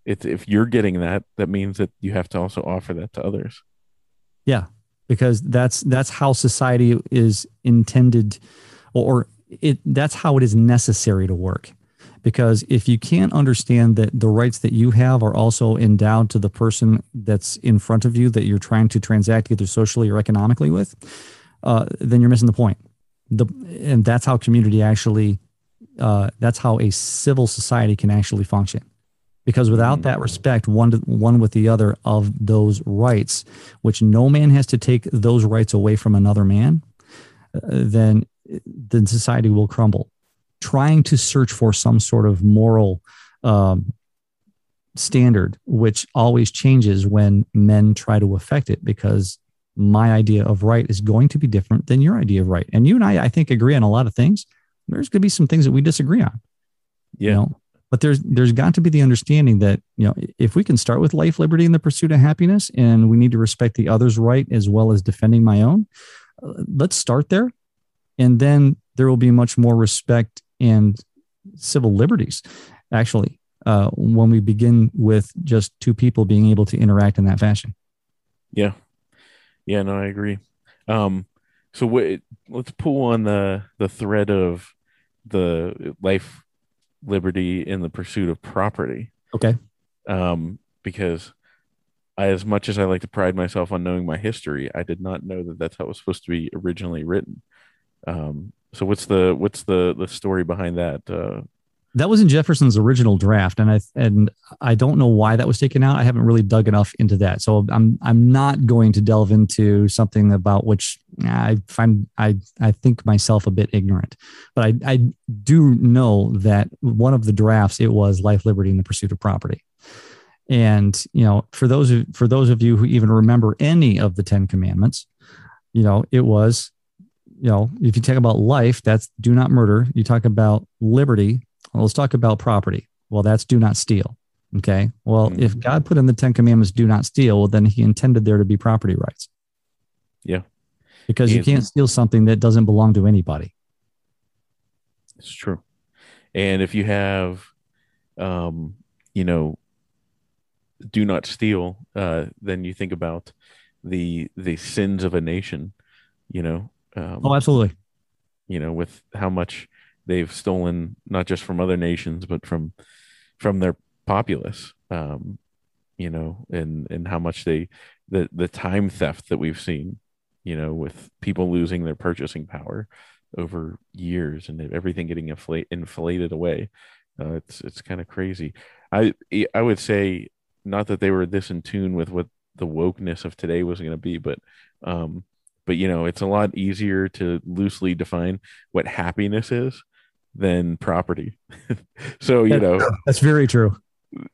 It's if you're getting that, that means that you have to also offer that to others. Yeah, because that's that's how society is intended or it that's how it is necessary to work. Because if you can't understand that the rights that you have are also endowed to the person that's in front of you that you're trying to transact either socially or economically with uh, then you're missing the point. The and that's how community actually uh, that's how a civil society can actually function because without that respect one to, one with the other of those rights which no man has to take those rights away from another man uh, then then society will crumble. Trying to search for some sort of moral um, standard which always changes when men try to affect it because my idea of right is going to be different than your idea of right. And you and i i think agree on a lot of things. There's going to be some things that we disagree on. Yeah. you know but there's there's got to be the understanding that you know if we can start with life liberty and the pursuit of happiness and we need to respect the other's right as well as defending my own uh, let's start there and then there will be much more respect and civil liberties actually uh, when we begin with just two people being able to interact in that fashion Yeah. Yeah, no, I agree. Um, so what, let's pull on the the thread of the life, liberty, in the pursuit of property. okay Um, because I, as much as I like to pride myself on knowing my history, I did not know that that's how it was supposed to be originally written. Um, so what's the what's the the story behind that? Uh, that was in Jefferson's original draft, and I and I don't know why that was taken out. I haven't really dug enough into that, so I'm I'm not going to delve into something about which I find I I think myself a bit ignorant. But I I do know that one of the drafts it was life, liberty, and the pursuit of property. And you know, for those of for those of you who even remember any of the Ten Commandments, you know, it was, you know, if you talk about life, that's do not murder. You talk about liberty, well, let's talk about property. Well, that's do not steal. Okay. Well, Mhm. if God put in the Ten Commandments, do not steal, well, then he intended there to be property rights. Yeah. Because you can't steal something that doesn't belong to anybody. It's true. And if you have, um, you know, do not steal, uh, then you think about the the sins of a nation, you know, um, Oh, absolutely. you know, with how much they've stolen, not just from other nations, but from from their populace, um, you know, and and how much they the the time theft that we've seen, you know, with people losing their purchasing power over years and everything getting inflate, inflated away. Uh, it's it's kind of crazy. I I would say not that they were this in tune with what the wokeness of today was going to be, but um, but you know, it's a lot easier to loosely define what happiness is than property. <laughs> so you know, That's very true.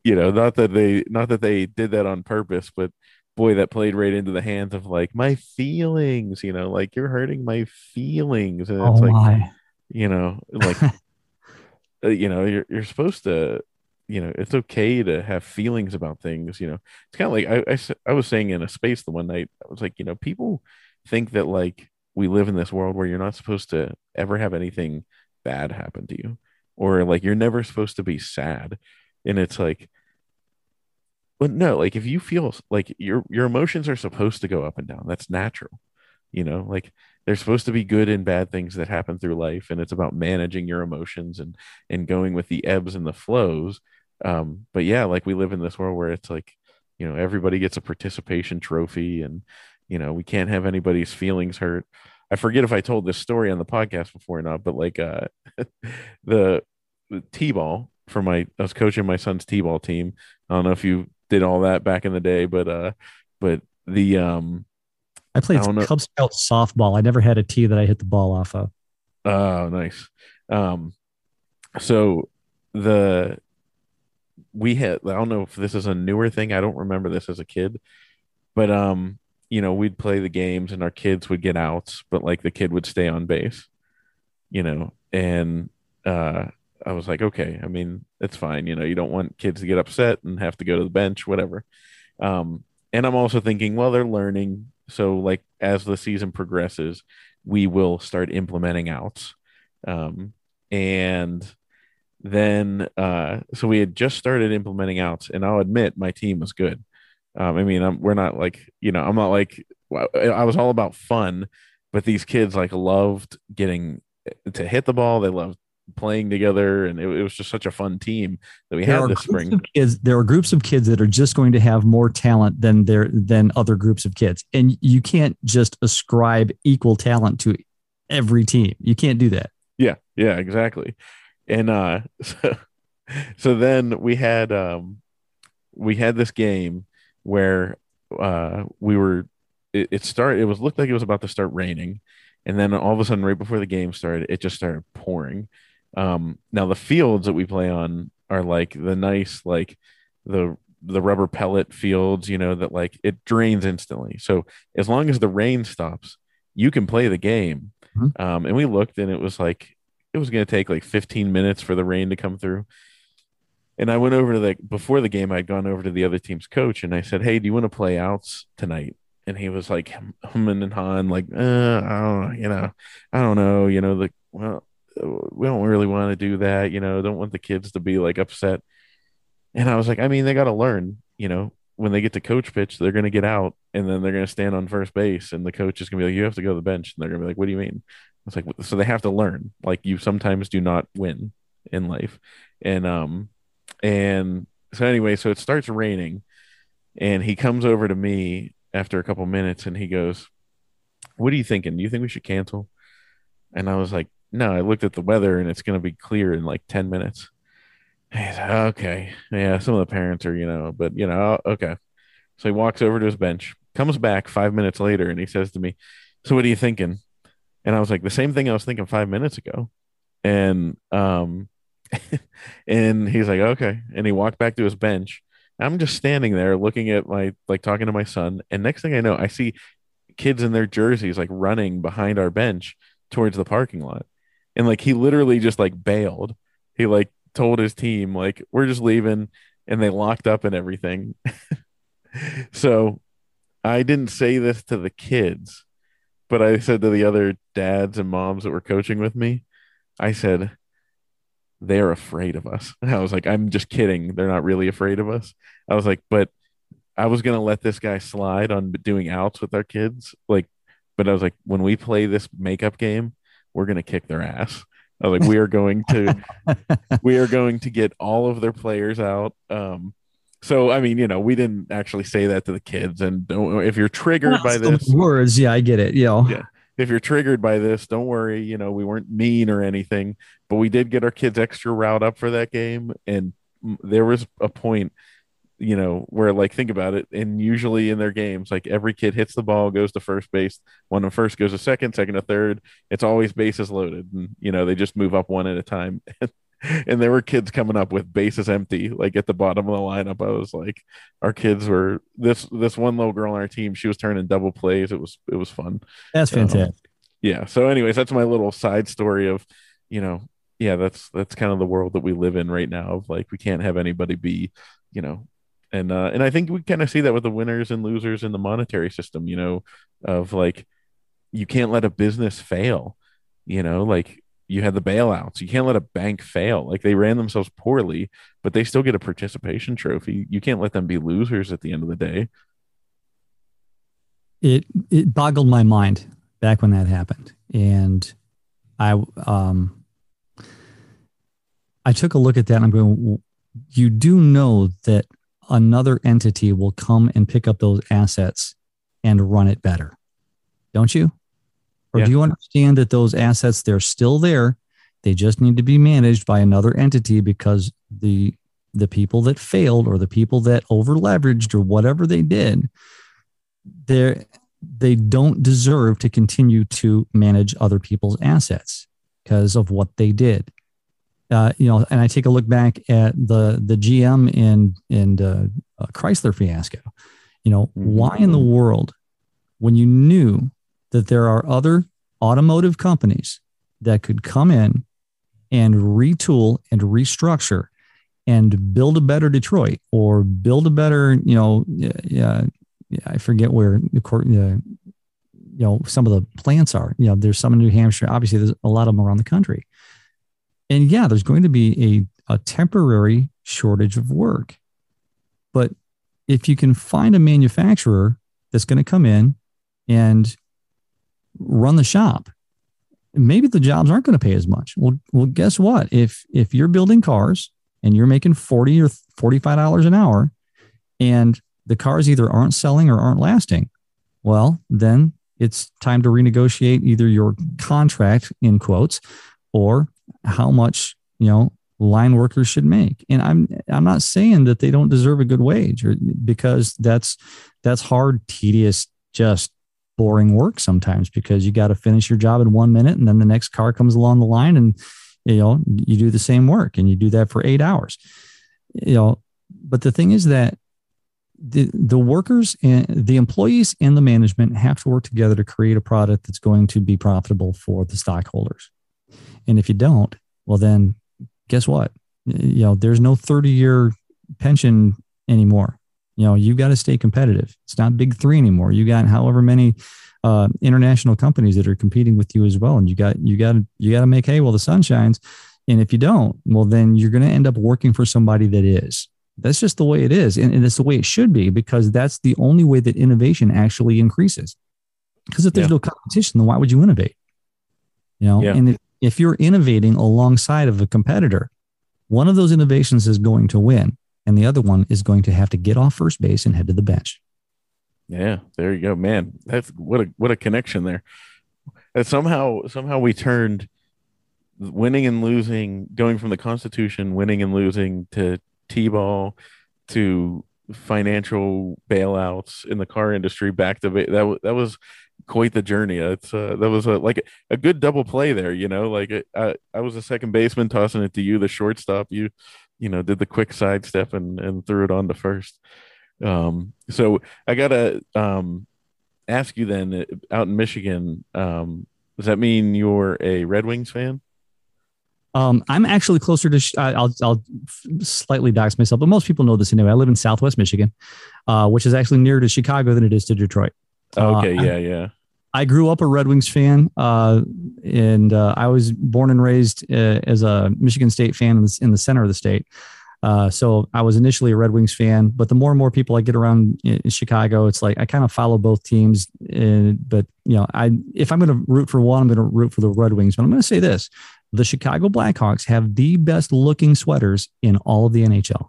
you know, not that they not that they did that on purpose, but boy, that played right into the hands of like my feelings. You know, like you're hurting my feelings, and Oh, it's like my. you know, like <laughs> uh, you know, you're you're supposed to, you know, it's okay to have feelings about things. You know, it's kind of like I I was saying in a space the one night. I was like, you know, people think that like we live in this world where you're not supposed to ever have anything bad happen to you, or like you're never supposed to be sad, and it's like. But no, like if you feel like your your emotions are supposed to go up and down, that's natural. You know, like there's supposed to be good and bad things that happen through life and it's about managing your emotions and and going with the ebbs and the flows um but yeah like we live in this world where it's like you know everybody gets a participation trophy and you know we can't have anybody's feelings hurt i forget if i told this story on the podcast before or not but like uh <laughs> the, the t-ball for my i was coaching my son's t-ball team i don't know if you did all that back in the day but uh but the um I played I. Cub Scout softball. I never had a tee that I hit the ball off of. Oh, nice. Um, so the we had I don't know if this is a newer thing. I don't remember this as a kid, but um, you know, we'd play the games and our kids would get outs, but like the kid would stay on base, you know, and uh I was like, okay, I mean, it's fine, you know, you don't want kids to get upset and have to go to the bench, whatever. Um, and I'm also thinking, well, they're learning. So, like, as the season progresses, we will start implementing outs. Um, and then, uh, so we had just started implementing outs, and I'll admit my team was good. Um, I mean, I'm, we're not like, you know, I'm not like, I was all about fun, but these kids like loved getting to hit the ball. They loved playing together, and it, it was just such a fun team that we there had this spring. Kids, there are groups of kids that are just going to have more talent than their than other groups of kids, and you can't just ascribe equal talent to every team. You can't do that. Yeah, yeah, exactly. And uh, <laughs> so, so then we had um, we had this game where uh, we were it, it started. It was looked like it was about to start raining, and then all of a sudden, right before the game started, it just started pouring. Um, now the fields that we play on are like the nice, like the the rubber pellet fields, you know, that like it drains instantly. So as long as the rain stops, you can play the game. Mm-hmm. Um, and we looked, and it was like it was going to take like 15 minutes for the rain to come through. And I went over to the before the game, I'd gone over to the other team's coach and I said, Hey, do you want to play outs tonight? And he was like humming and hawing, like, uh, I don't you know, I don't know, you know, the well, we don't really want to do that, you know, don't want the kids to be like upset. And I was like, I mean, they got to learn, you know, when they get to coach pitch, they're going to get out and then they're going to stand on first base and the coach is going to be like, you have to go to the bench. And they're going to be like, what do you mean? It's like, so they have to learn, like you sometimes do not win in life. And, um, and so anyway, so it starts raining and he comes over to me after a couple minutes and he goes, What are you thinking? Do you think we should cancel? And I was like, No, I looked at the weather and it's going to be clear in like 10 minutes. Like, okay. Yeah, some of the parents are, you know, but, you know, okay. So he walks over to his bench, comes back five minutes later, and he says to me, So what are you thinking? And I was like, The same thing I was thinking five minutes ago. And, um, <laughs> and he's like, okay. And he walked back to his bench. I'm just standing there looking at my, like talking to my son. And next thing I know, I see kids in their jerseys like running behind our bench towards the parking lot. And like he literally just like bailed. He like told his team, like, we're just leaving. And they locked up and everything. <laughs> so I didn't say this to the kids, but I said to the other dads and moms that were coaching with me, I said, they're afraid of us. <laughs> And I was like, I'm just kidding. They're not really afraid of us. I was like, but I was gonna let this guy slide on doing outs with our kids. Like, but I was like, when we play this makeup game, we're gonna kick their ass. I was like, we are going to <laughs> we are going to get all of their players out. Um so I mean, you know, we didn't actually say that to the kids. And don't if you're triggered by this words, yeah, I get it. You know, yeah if you're triggered by this, don't worry. You know, we weren't mean or anything, but we did get our kids extra riled up for that game. And there was a point, you know, where like, think about it. And usually in their games, like every kid hits the ball, goes to first base. One of first goes to second, second to third. It's always bases loaded. And, you know, they just move up one at a time. <laughs> and there were kids coming up with bases empty, like at the bottom of the lineup. I was like, our kids were this this one little girl on our team. She was turning double plays. It was it was fun. That's fantastic. Um, yeah. So, anyways, that's my little side story of, you know, yeah, that's that's kind of the world that we live in right now. Of like, we can't have anybody be, you know, and uh, and I think we kind of see that with the winners and losers in the monetary system. You know, of like, you can't let a business fail. You know, like you had the bailouts. You can't let a bank fail. Like they ran themselves poorly, but they still get a participation trophy. You can't let them be losers at the end of the day. It it boggled my mind back when that happened, and I um I took a look at that and I'm going. You do know that another entity will come and pick up those assets and run it better, don't you? Or yeah. do you understand that those assets, they're still there? They just need to be managed by another entity because the the people that failed or the people that over leveraged or whatever they did, they they don't deserve to continue to manage other people's assets because of what they did. Uh, you know, and I take a look back at the the GM in in uh, uh, Chrysler fiasco. You know, mm-hmm. why in the world, when you knew that there are other automotive companies that could come in and retool and restructure and build a better Detroit or build a better, you know, yeah, I forget where the court, you know, some of the plants are. You know, there's some in New Hampshire. Obviously, there's a lot of them around the country. And yeah, there's going to be a, a temporary shortage of work. But if you can find a manufacturer that's going to come in and run the shop maybe the jobs aren't going to pay as much. Well, well, guess what? If if you're building cars and you're making 40 or 45 dollars an hour and the cars either aren't selling or aren't lasting, well, then it's time to renegotiate either your contract in quotes or how much, you know, line workers should make. And I'm I'm not saying that they don't deserve a good wage or because that's that's hard, tedious, just boring work sometimes because you got to finish your job in one minute and then the next car comes along the line and you know you do the same work and you do that for eight hours you know but the thing is that the, the workers and the employees and the management have to work together to create a product that's going to be profitable for the stockholders and if you don't well then guess what? You know there's no 30 year pension anymore. You know you got to stay competitive. It's not big three anymore. You got however many uh, international companies that are competing with you as well. And you got you got you got to make hay while the sun shines. And if you don't well then you're going to end up working for somebody that is. That's just the way it is. And, and it's the way it should be because that's the only way that innovation actually increases. Because if there's yeah. no competition then why would you innovate? You know? Yeah. and if, if you're innovating alongside of a competitor one of those innovations is going to win and the other one is going to have to get off first base and head to the bench. Yeah, there you go, man. That's what a what a connection there. And somehow somehow we turned winning and losing, going from the Constitution, winning and losing to T-ball to financial bailouts in the car industry back to that that was quite the journey. It's uh, that was a like a, a, good double play there. You know, like I I was a second baseman tossing it to you, the shortstop. You you know did the quick sidestep and and threw it on to first. Um, so I gotta um, ask you then, uh, out in Michigan, um, does that mean you're a Red Wings fan? Um, I'm actually closer to. I'll I'll slightly dox myself, but most people know this anyway. I live in Southwest Michigan, uh, which is actually nearer to Chicago than it is to Detroit. Okay, uh, yeah, yeah. I grew up a Red Wings fan, uh, and uh, I was born and raised uh, as a Michigan State fan in the, in the center of the state. Uh, so I was initially a Red Wings fan, but the more and more people I get around in Chicago, it's like I kind of follow both teams. Uh, but you know, I if I'm going to root for one, I'm going to root for the Red Wings. But I'm going to say this: the Chicago Blackhawks have the best looking sweaters in all of the NHL.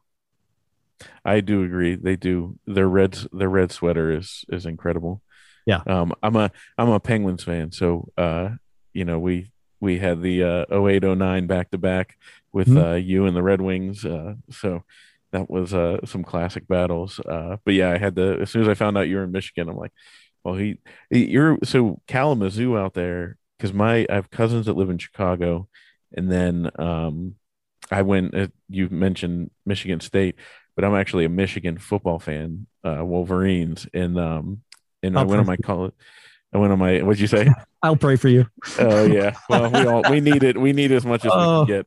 I do agree. They do. Their red their red sweater is is incredible. Yeah. Um, I'm a I'm a Penguins fan, so uh, you know we we had the uh 08 09 back to back with mm-hmm. uh you and the Red Wings. Uh, so that was uh some classic battles. Uh, but yeah, I had to as soon as I found out you were in Michigan, I'm like, well, he, he you're so Kalamazoo out there because my I have cousins that live in Chicago, and then um I went. Uh, you mentioned Michigan State, but I'm actually a Michigan football fan, uh, Wolverines, and um and I'll I went on my college. I went on my. What'd you say? <laughs> I'll pray for you. Oh yeah. Well, we all we need it. We need as much as oh. we can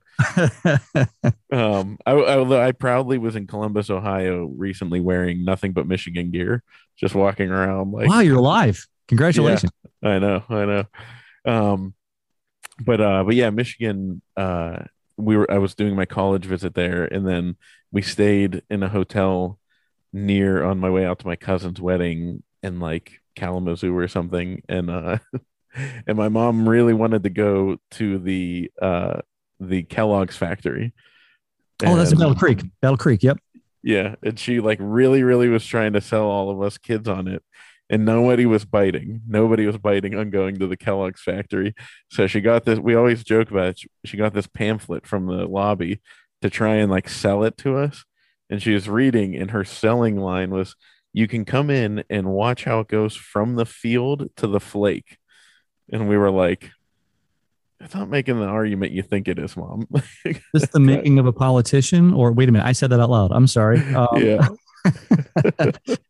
get. <laughs> Um, I, I, I proudly was in Columbus, Ohio, recently wearing nothing but Michigan gear, just walking around like. Wow, you're alive! Congratulations. Yeah, I know. I know. Um, but uh, but yeah, Michigan. Uh, we were. I was doing my college visit there, and then we stayed in a hotel near on my way out to my cousin's wedding in like Kalamazoo or something, and uh, <laughs> and my mom really wanted to go to the uh the Kellogg's factory. Oh, that's in Battle Creek. Battle Creek. Yep. Yeah, and she like really, really was trying to sell all of us kids on it, and nobody was biting. Nobody was biting on going to the Kellogg's factory. So she got this. We always joke about it. She got this pamphlet from the lobby to try and like sell it to us, and she was reading, and her selling line was, you can come in and watch how it goes from the field to the flake. And we were like, it's not making the argument you think it is, mom. <laughs> this the making of a politician? Or wait a minute, I said that out loud. I'm sorry. Um, yeah. <laughs>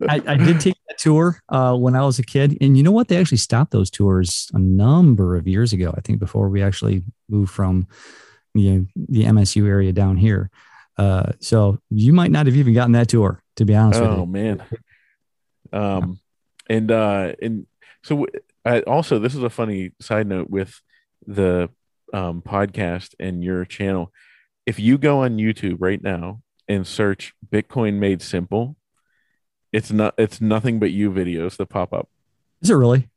I, I, did take a tour uh, when I was a kid. And you know what? They actually stopped those tours a number of years ago, I think, before we actually moved from you know, the MSU area down here. Uh, so you might not have even gotten that tour, to be honest oh, with you. Oh, man. Um, and uh, and so I, also this is a funny side note with the um, podcast and your channel. If you go on YouTube right now and search Bitcoin made simple, it's not it's nothing but you videos that pop up. Is it really?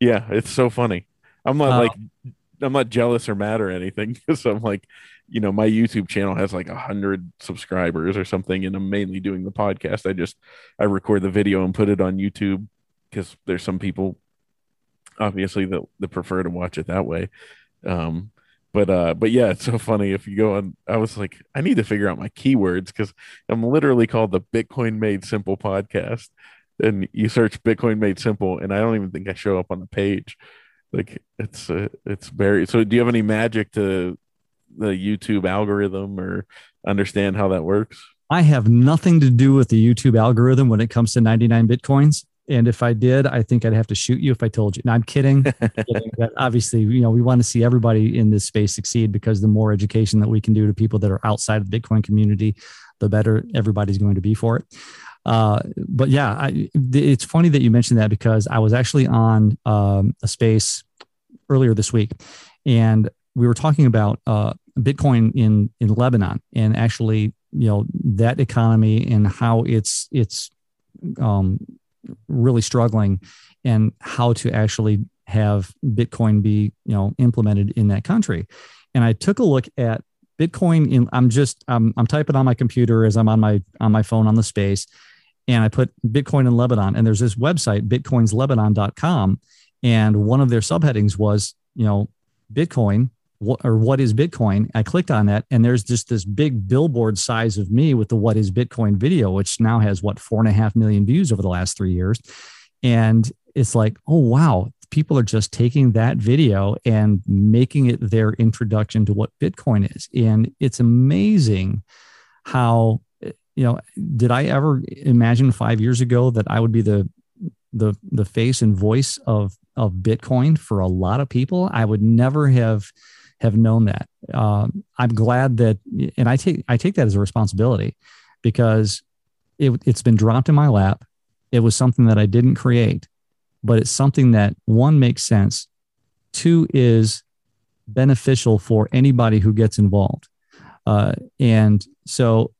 Yeah, it's so funny. I'm not uh, like I'm not jealous or mad or anything <laughs> because I'm like, you know, my YouTube channel has like a hundred subscribers or something, and I'm mainly doing the podcast. I just I record the video and put it on YouTube because there's some people obviously that, that prefer to watch it that way. Um, but uh, but yeah, it's so funny if you go on. I was like, I need to figure out my keywords because I'm literally called the Bitcoin Made Simple podcast, and you search Bitcoin Made Simple, and I don't even think I show up on the page. Like it's uh, it's very. So do you have any magic to the YouTube algorithm or understand how that works? I have nothing to do with the YouTube algorithm when it comes to 99 Bitcoins. And if I did, I think I'd have to shoot you if I told you. No, I'm kidding. <laughs> kidding. obviously, you know, we want to see everybody in this space succeed because the more education that we can do to people that are outside of the Bitcoin community, the better everybody's going to be for it. Uh, but yeah, I, it's funny that you mentioned that because I was actually on um, a space earlier this week, and we were talking about uh, Bitcoin in in Lebanon and actually, you know, that economy and how it's it's um, really struggling and how to actually have Bitcoin be, you know, implemented in that country. And I took a look at Bitcoin in I'm just I'm I'm typing on my computer as I'm on my on my phone on the space and I put Bitcoin in Lebanon and there's this website bitcoinslebanon.com and one of their subheadings was, you know, Bitcoin or what is Bitcoin? I clicked on that, and there's just this big billboard size of me with the what is Bitcoin video, which now has what four and a half million views over the last three years. And it's like, oh wow, people are just taking that video and making it their introduction to what Bitcoin is. And it's amazing how you know, did I ever imagine five years ago that I would be the the the face and voice of of Bitcoin for a lot of people? I would never have have known that. Um, I'm glad that, and I take I take that as a responsibility because it, it's been dropped in my lap. It was something that I didn't create, but it's something that one makes sense. Two is beneficial for anybody who gets involved, uh, and so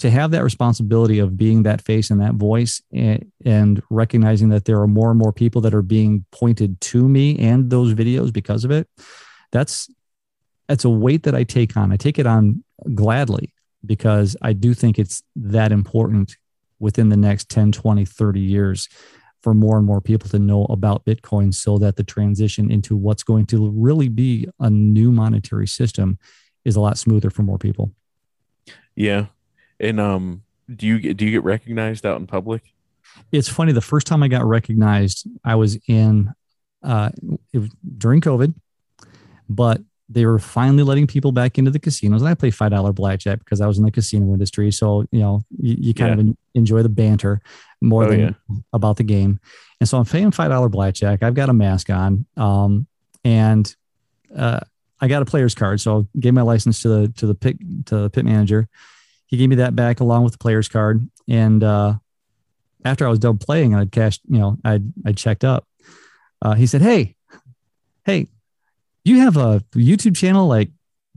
to have that responsibility of being that face and that voice and, and, recognizing that there are more and more people that are being pointed to me and those videos because of it that's that's a weight that I take on. I take it on gladly because I do think it's that important within the next 10, 20, 30 years for more and more people to know about Bitcoin so that the transition into what's going to really be a new monetary system is a lot smoother for more people. Yeah. And um do you get do you get recognized out in public? It's funny the first time I got recognized I was in uh was during COVID but they were finally letting people back into the casinos. And I play five dollar blackjack because I was in the casino industry. So you know, you, you kind yeah. of enjoy the banter more oh, than yeah. about the game. And so I'm paying five dollar blackjack. I've got a mask on, um, and uh, I got a player's card. So I gave my license to the to the pit to the pit manager. He gave me that back along with the player's card. And uh, after I was done playing, I'd cashed. You know, I I checked up. Uh, he said, "Hey, hey, you have a YouTube channel like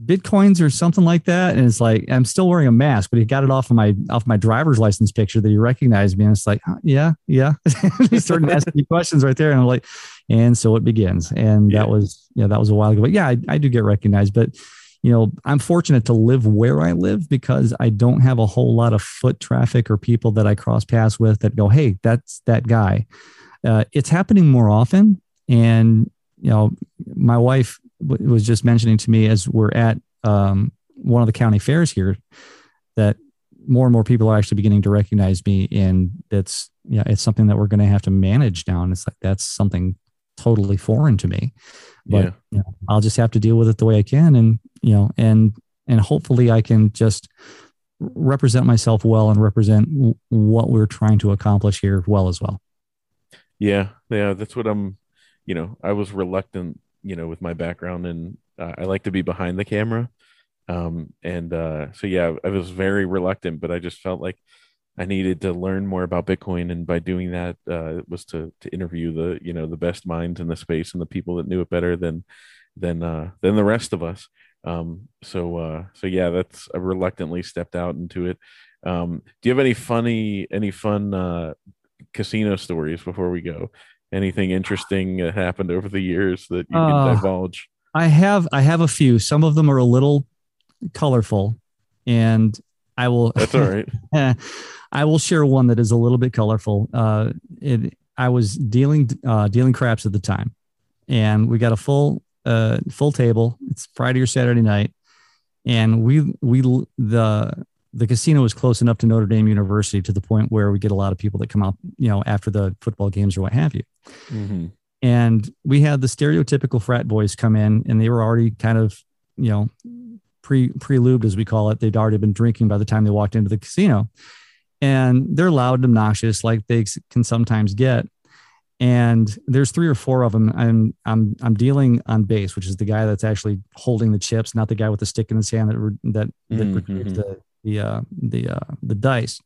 bitcoins or something like that and it's like i'm still wearing a mask but he got it off of my off my driver's license picture that he recognized me and it's like yeah yeah <laughs> he started <laughs> asking me questions right there and i'm like and so it begins and yeah. that was yeah that was a while ago but yeah I, I do get recognized but you know i'm fortunate to live where i live because i don't have a whole lot of foot traffic or people that i cross paths with that go hey that's that guy uh, it's happening more often and you know, my wife w- was just mentioning to me as we're at um, one of the county fairs here that more and more people are actually beginning to recognize me, and it's yeah, it's something that we're going to have to manage down. It's like that's something totally foreign to me, but yeah. you know, I'll just have to deal with it the way I can, and you know, and and hopefully I can just represent myself well and represent what we're trying to accomplish here well as well. Yeah, yeah, that's what I'm you know, I was reluctant, you know, with my background and uh, I like to be behind the camera. Um, and uh, so, yeah, I was very reluctant, but I just felt like I needed to learn more about Bitcoin. And by doing that, uh, it was to, to interview the, you know, the best minds in the space and the people that knew it better than, than, uh, than the rest of us. Um, so, uh, so yeah, that's I reluctantly stepped out into it. Um, do you have any funny, any fun, uh, casino stories before we go? anything interesting that happened over the years that you uh, can divulge? I have I have a few. Some of them are a little colorful, and I will. <laughs> That's all right. I will share one that is a little bit colorful. Uh, it, I was dealing uh, dealing craps at the time, and we got a full uh, full table. It's Friday or Saturday night, and we we the the casino is close enough to Notre Dame University to the point where we get a lot of people that come out, you know, after the football games or what have you. Mm-hmm. And we had the stereotypical frat boys come in, and they were already kind of, you know, pre pre lubed as we call it. They'd already been drinking by the time they walked into the casino, and they're loud and obnoxious, like they can sometimes get. And there's three or four of them. I'm I'm I'm dealing on base, which is the guy that's actually holding the chips, not the guy with the stick in his hand that that, that mm-hmm. the the uh, the uh, the dice.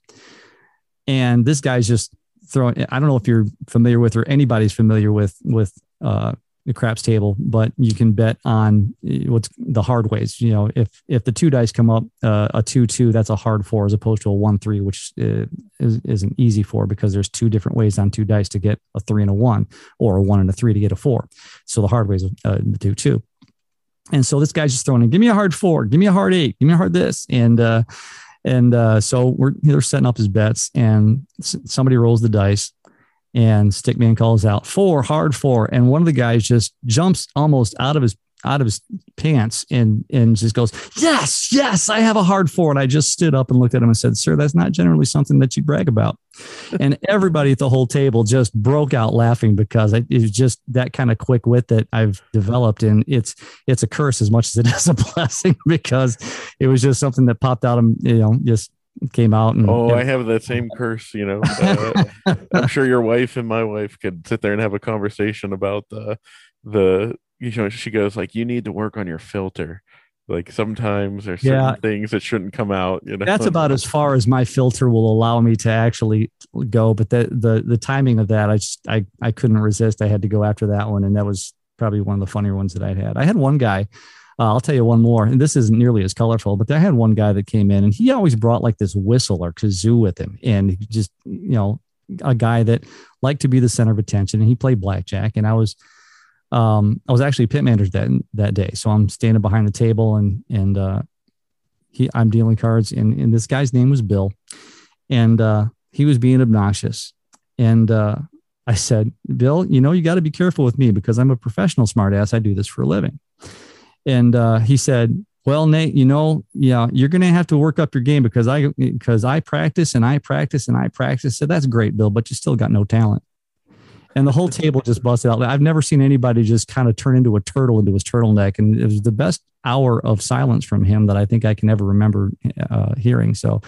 And this guy's just throwing. I don't know if you're familiar with or anybody's familiar with with uh, the craps table, but you can bet on eh, what's the hard ways. You know, if if the two dice come up uh, a two two, that's a hard four as opposed to a one three, which uh, is, is an easy four because there's two different ways on two dice to get a three and a one, or a one and a three to get a four. So the hard ways uh, the two two. And so this guy's just throwing in, give me a hard four, give me a hard eight, give me a hard this. And, uh, and uh, so we're they're setting up his bets, and somebody rolls the dice, and Stickman calls out four, hard four, and one of the guys just jumps almost out of his out of his pants and and just goes, "Yes, yes, I have a hard four. And I just stood up and looked at him and said, "Sir, that's not generally something that you brag about." <laughs> and everybody at the whole table just broke out laughing because it was just that kind of quick wit that I've developed, and it's it's a curse as much as it is a <laughs> blessing because it was just something that popped out of you know just came out and oh i have that same curse you know uh, <laughs> i'm sure your wife and my wife could sit there and have a conversation about the the you know she goes like you need to work on your filter. Like sometimes there's certain yeah. things that shouldn't come out you know? That's about as far as my filter will allow me to actually go but the the the timing of that i just i i couldn't resist. I had to go after that one and that was probably one of the funnier ones that i'd had. I had one guy uh, i'll tell you one more and this isn't nearly as colorful but i had one guy that came in and he always brought like this whistle or kazoo with him and just you know a guy that liked to be the center of attention and he played blackjack and i was um, I was actually pit manager that that day. So I'm standing behind the table and and uh, he I'm dealing cards and, and this guy's name was Bill, and uh, he was being obnoxious. And uh, I said, Bill, you know you got to be careful with me because I'm a professional smartass. I do this for a living. And uh, he said, well, Nate, you know, yeah, you're going to have to work up your game because I because I practice and I practice and I practice. So that's great, Bill, but you still got no talent and the whole table just busted out. I've never seen anybody just kind of turn into a turtle into his turtleneck, and it was the best hour of silence from him that I think I can ever remember uh, hearing. So,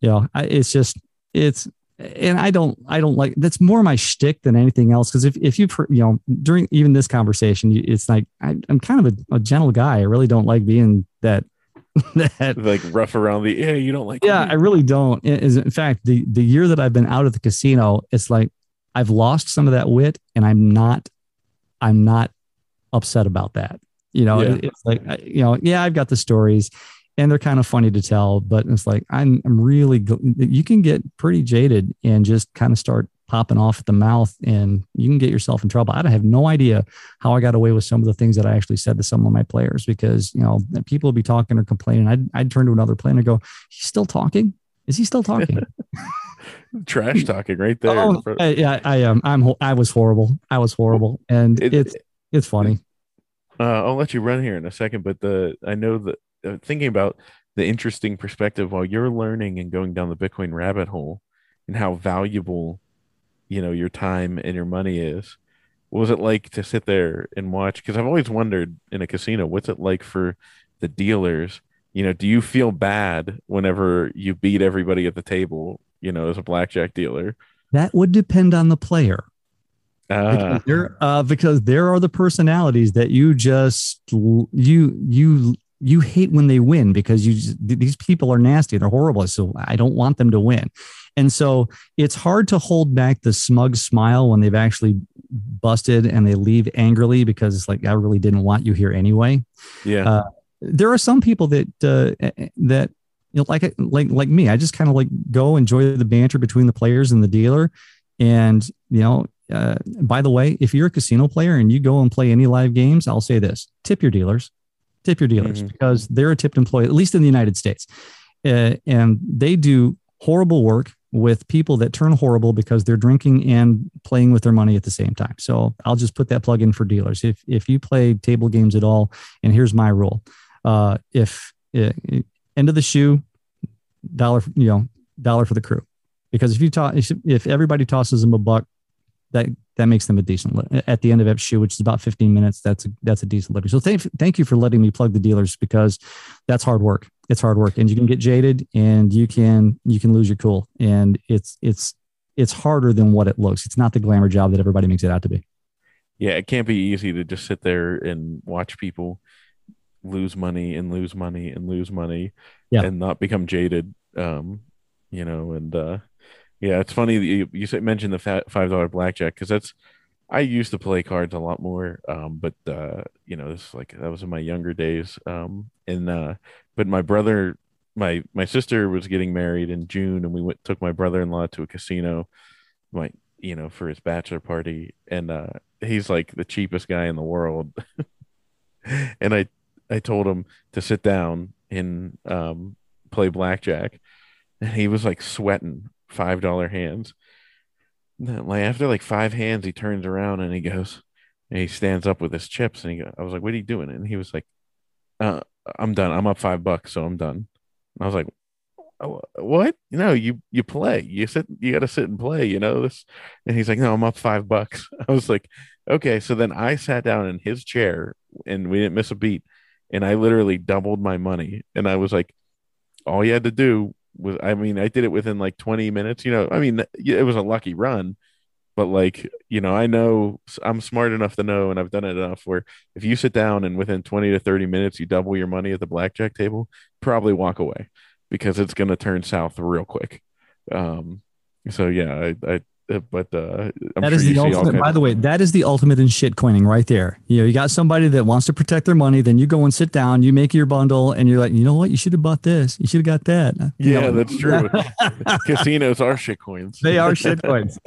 you know, I, it's just it's and I don't I don't like that's more my shtick than anything else because if if you've heard, you know during even this conversation, it's like I, am kind of a, a gentle guy. I really don't like being that <laughs> that like rough around the yeah you don't like yeah me. i really don't is in fact the the year that i've been out of the casino it's like I've lost some of that wit and I'm not, I'm not upset about that. You know, yeah. it's like, you know, yeah, I've got the stories and they're kind of funny to tell, but it's like, I'm, I'm really, you can get pretty jaded and just kind of start popping off at the mouth and you can get yourself in trouble. I have no idea how I got away with some of the things that I actually said to some of my players because, you know, people would be talking or complaining. I'd, I'd turn to another player and go, he's still talking. Is he still talking? <laughs> trash talking right there. Oh, yeah, I am. I'm. I was horrible. I was horrible, and it, it's it's funny. Uh, I'll let you run here in a second, but the I know that thinking about the interesting perspective while you're learning and going down the Bitcoin rabbit hole, and how valuable, you know, your time and your money is. What was it like to sit there and watch? Because I've always wondered in a casino, what's it like for the dealers? You know, do you feel bad whenever you beat everybody at the table you know, as a blackjack dealer? That would depend on the player. Uh, because, there, uh, because there are the personalities that you just you you you hate when they win because you just, these people are nasty. They're horrible. So i don't want them to win. And so it's hard to hold back the smug smile when they've actually busted and they leave angrily because it's like i really didn't want you here anyway. Yeah. Uh, there are some people that uh, that you know, like like like me, I just kind of like go enjoy the banter between the players and the dealer. And you know, uh, by the way, if you're a casino player and you go and play any live games, I'll say this: tip your dealers, tip your dealers mm-hmm. because they're a tipped employee, at least in the United States, uh, and they do horrible work with people that turn horrible because they're drinking and playing with their money at the same time. So I'll just put that plug in for dealers. If if you play table games at all, and here's my rule: uh, if uh, end of the shoe, dollar you know dollar for the crew, because if you talk if everybody tosses them a buck, that that makes them a decent at the end of every shoe, which is about 15 minutes. That's a, that's a decent living. So thank, thank you for letting me plug the dealers because that's hard work. It's hard work and you can get jaded and you can, you can lose your cool and it's, it's, it's harder than what it looks. It's not the glamour job that everybody makes it out to be. Yeah. It can't be easy to just sit there and watch people lose money and lose money and lose money yeah. and not become jaded. Um, you know, and, uh, yeah, it's funny that you, you mentioned the five dollar blackjack because that's I used to play cards a lot more, um, but uh, you know, this like that was in my younger days. Um, and uh, but my brother, my my sister was getting married in June, and we went took my brother in law to a casino, my you know, for his bachelor party, and uh, he's like the cheapest guy in the world. <laughs> and I I told him to sit down and um, play blackjack, and he was like sweating five dollar hands. Like after like five hands, he turns around and he goes, and he stands up with his chips, and he, I was like, "What are you doing?" And he was like, uh, "I'm done. I'm up five bucks, so I'm done." And I was like, oh, "What? Know, you you play. You sit. You got to sit and play. You know this." And he's like, "No, I'm up five bucks." <laughs> I was like, "Okay." So then I sat down in his chair, and we didn't miss a beat. And I literally doubled my money, and I was like, "All you had to do was I mean I did it within like 20 minutes. You know, I mean it was a lucky run, but like you know I know I'm smart enough to know, and I've done it enough where if you sit down and within 20 to 30 minutes you double your money at the blackjack table, probably walk away because it's going to turn south real quick. Um, so yeah, I, I but uh, that sure is the ultimate. By the way, that is the ultimate in shit coining right there. You know, you got somebody that wants to protect their money, then you go and sit down, you make your bundle, and you're like, you know what, you should have bought this, you should have got that. Yeah, know? that's true. <laughs> Casinos are shit coins. They are shit coins. <laughs> <laughs>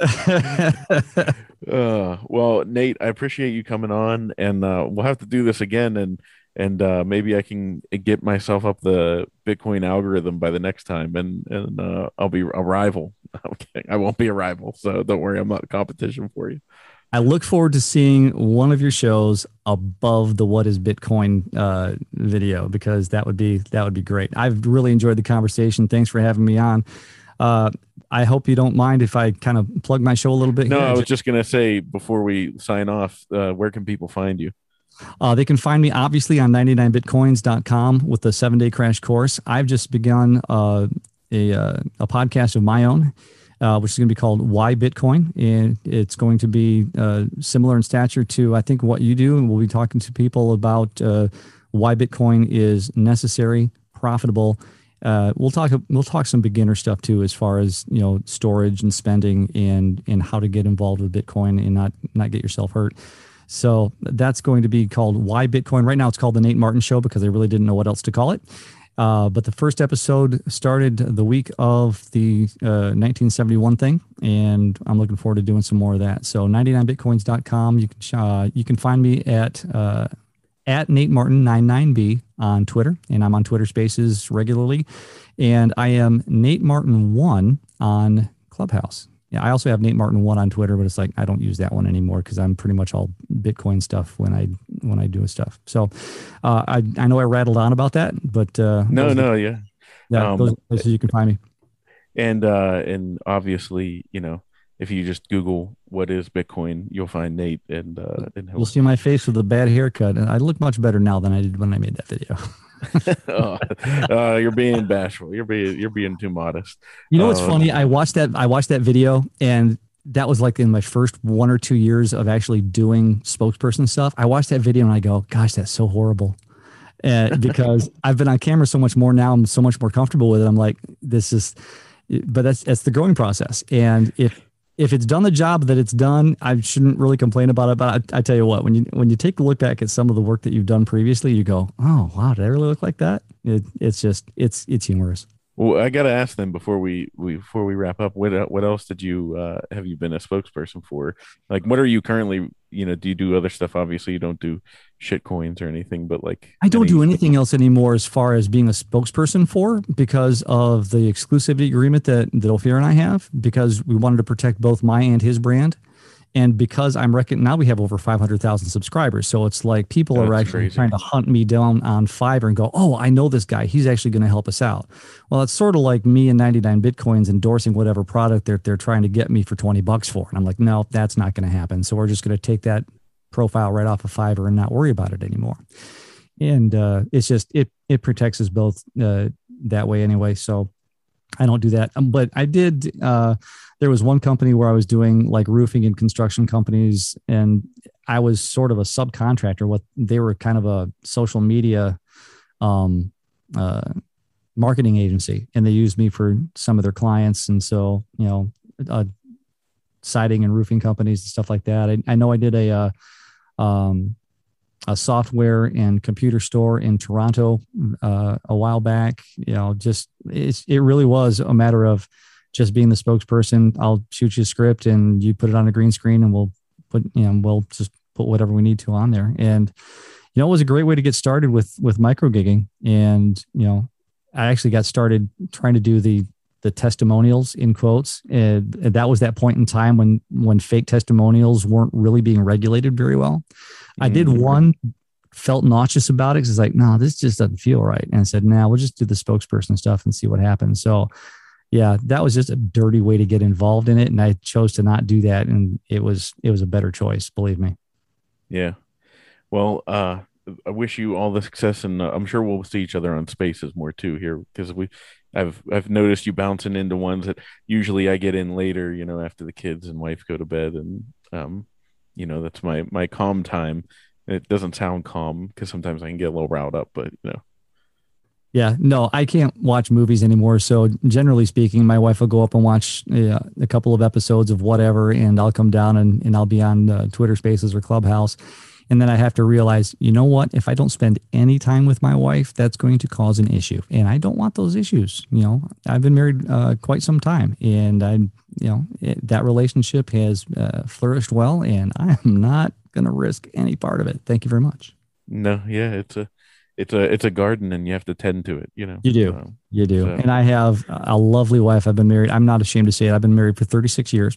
uh, well, Nate, I appreciate you coming on, and uh, we'll have to do this again, and and uh, maybe I can get myself up the Bitcoin algorithm by the next time, and and uh, I'll be a rival. <laughs> Okay, I won't be a rival, so don't worry, I'm not a competition for you. I look forward to seeing one of your shows above the "What is Bitcoin" uh, video because that would be that would be great. I've really enjoyed the conversation. Thanks for having me on. Uh, I hope you don't mind if I kind of plug my show a little bit. No, here. I was just going to say before we sign off, uh, where can people find you? Uh, they can find me obviously on 99bitcoins.com with the seven day crash course. I've just begun uh, a, uh, a podcast of my own, uh, which is going to be called Why Bitcoin. And it's going to be uh, similar in stature to, I think, what you do. And we'll be talking to people about uh, why Bitcoin is necessary, profitable. we'll talk. We'll talk some beginner stuff too, as far as you know, storage and spending, and and how to get involved with Bitcoin and not not get yourself hurt. So that's going to be called Why Bitcoin. Right now, it's called The Nate Martin Show because I really didn't know what else to call it. Uh, but the first episode started the week of the uh, 1971 thing, and I'm looking forward to doing some more of that. So 99bitcoins.com. You can uh, you can find me at uh, at Nate Martin 99b on Twitter, and I'm on Twitter Spaces regularly, and I am Nate Martin one on Clubhouse. Yeah, I also have Nate Martin one on Twitter, but it's like I don't use that one anymore because I'm pretty much all Bitcoin stuff when I when I do stuff. So uh, I I know I rattled on about that, but uh, no, no, are, yeah, yeah, um, those places you can find me. And uh, and obviously, you know, if you just Google what is Bitcoin, you'll find Nate, and uh, and you'll see my face with a bad haircut, and I look much better now than I did when I made that video. <laughs> <laughs> oh, uh, you're being bashful. You're being you're being too modest. You know what's uh, funny? I watched that I watched that video and that was like in my first one or two years of actually doing spokesperson stuff. I watched that video and I go, gosh, that's so horrible. Uh, <laughs> because I've been on camera so much more now. I'm so much more comfortable with it. I'm like, this is, but that's, that's the growing process. And if, if it's done the job that it's done, I shouldn't really complain about it. But I, I, tell you what, when you when you take a look back at some of the work that you've done previously, you go, "Oh wow, did I really look like that?" It, it's just it's it's humorous. Well, I got to ask them before we, we before we wrap up. What what else did you uh, have you been a spokesperson for? Like, what are you currently? You know, do you do other stuff? Obviously, you don't do shit coins or anything, but like, I don't any- do anything else anymore as far as being a spokesperson for because of the exclusivity agreement that that Ofir and I have because we wanted to protect both my and his brand and because I'm reckon now we have over 500,000 subscribers. So it's like people That's are actually crazy. trying to hunt me down on Fiverr and go, oh, I know this guy. He's actually going to help us out. Well, it's sort of like me and 99 Bitcoins endorsing whatever product they're, they're trying to get me for 20 bucks for. And I'm like, no, that's not going to happen. So we're just going to take that profile right off of Fiverr and not worry about it anymore. And uh, it's just, it, it protects us both uh, that way anyway. So I don't do that. Um, but I did, uh, there was one company where I was doing like roofing and construction companies, and I was sort of a subcontractor. What they were kind of a social media um, uh, marketing agency, and they used me for some of their clients. And so, you know, uh, siding and roofing companies and stuff like that. I, I know I did a uh, um, a software and computer store in Toronto uh, a while back. You know, just it really was a matter of just being the spokesperson. I'll shoot you a script and you put it on a green screen and we'll put, you know, we'll just put whatever we need to on there. And, you know, it was a great way to get started with, with micro gigging. And, you know, I actually got started trying to do the, the testimonials in quotes. And that was that point in time when, when fake testimonials weren't really being regulated very well. Mm-hmm. I did mm-hmm. one felt nauseous about it because it's like, no, this just doesn't feel right. And I said, no, nah, we'll just do the spokesperson stuff and see what happens. So yeah, that was just a dirty way to get involved in it, and I chose to not do that, and it was it was a better choice, believe me. Yeah, well, uh, I wish you all the success, and uh, I'm sure we'll see each other on Spaces more too here because we, I've I've noticed you bouncing into ones that usually I get in later, you know, after the kids and wife go to bed, and um, you know, that's my my calm time. It doesn't sound calm because sometimes I can get a little riled up, but you know, yeah, no, I can't watch movies anymore. So generally speaking, my wife will go up and watch uh, a couple of episodes of whatever, and I'll come down and, and I'll be on uh, Twitter Spaces or Clubhouse. And then I have to realize, you know what? If I don't spend any time with my wife, that's going to cause an issue, and I don't want those issues. You know, I've been married uh, quite some time, and I, you know, it, that relationship has uh, flourished well, and I am not going to risk any part of it. Thank you very much. No, yeah, it's a it's a it's a garden and you have to tend to it you know? You do. Um, you do. so. and i have a lovely wife. I've been married. I'm not ashamed to say it. I've been married for 36 years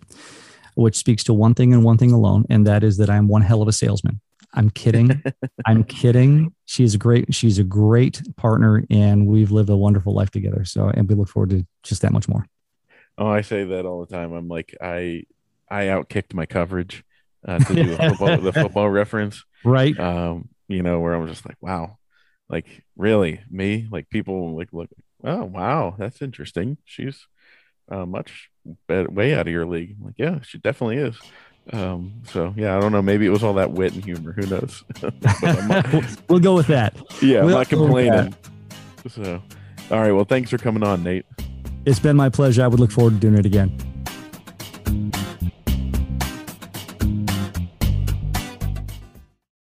which speaks to one thing and one thing alone and that is that i'm one hell of a salesman. I'm kidding. <laughs> I'm kidding. She's a great. She's a great partner and we've lived a wonderful life together. So and we look forward to just that much more. Oh i say that all the time. I'm like i i outkicked my coverage uh, to do <laughs> football, the football reference. Right. Um you know where i'm just like wow like really? Me? Like people like look oh wow that's interesting. She's uh, much better, way out of your league. I'm like yeah she definitely is. Um so yeah i don't know. Maybe it was all that wit and humor. Who knows? <laughs> <laughs> We'll go with that. Yeah we'll i'm not complaining. so all right well thanks for coming on nate. It's been my pleasure. I would look forward to doing it again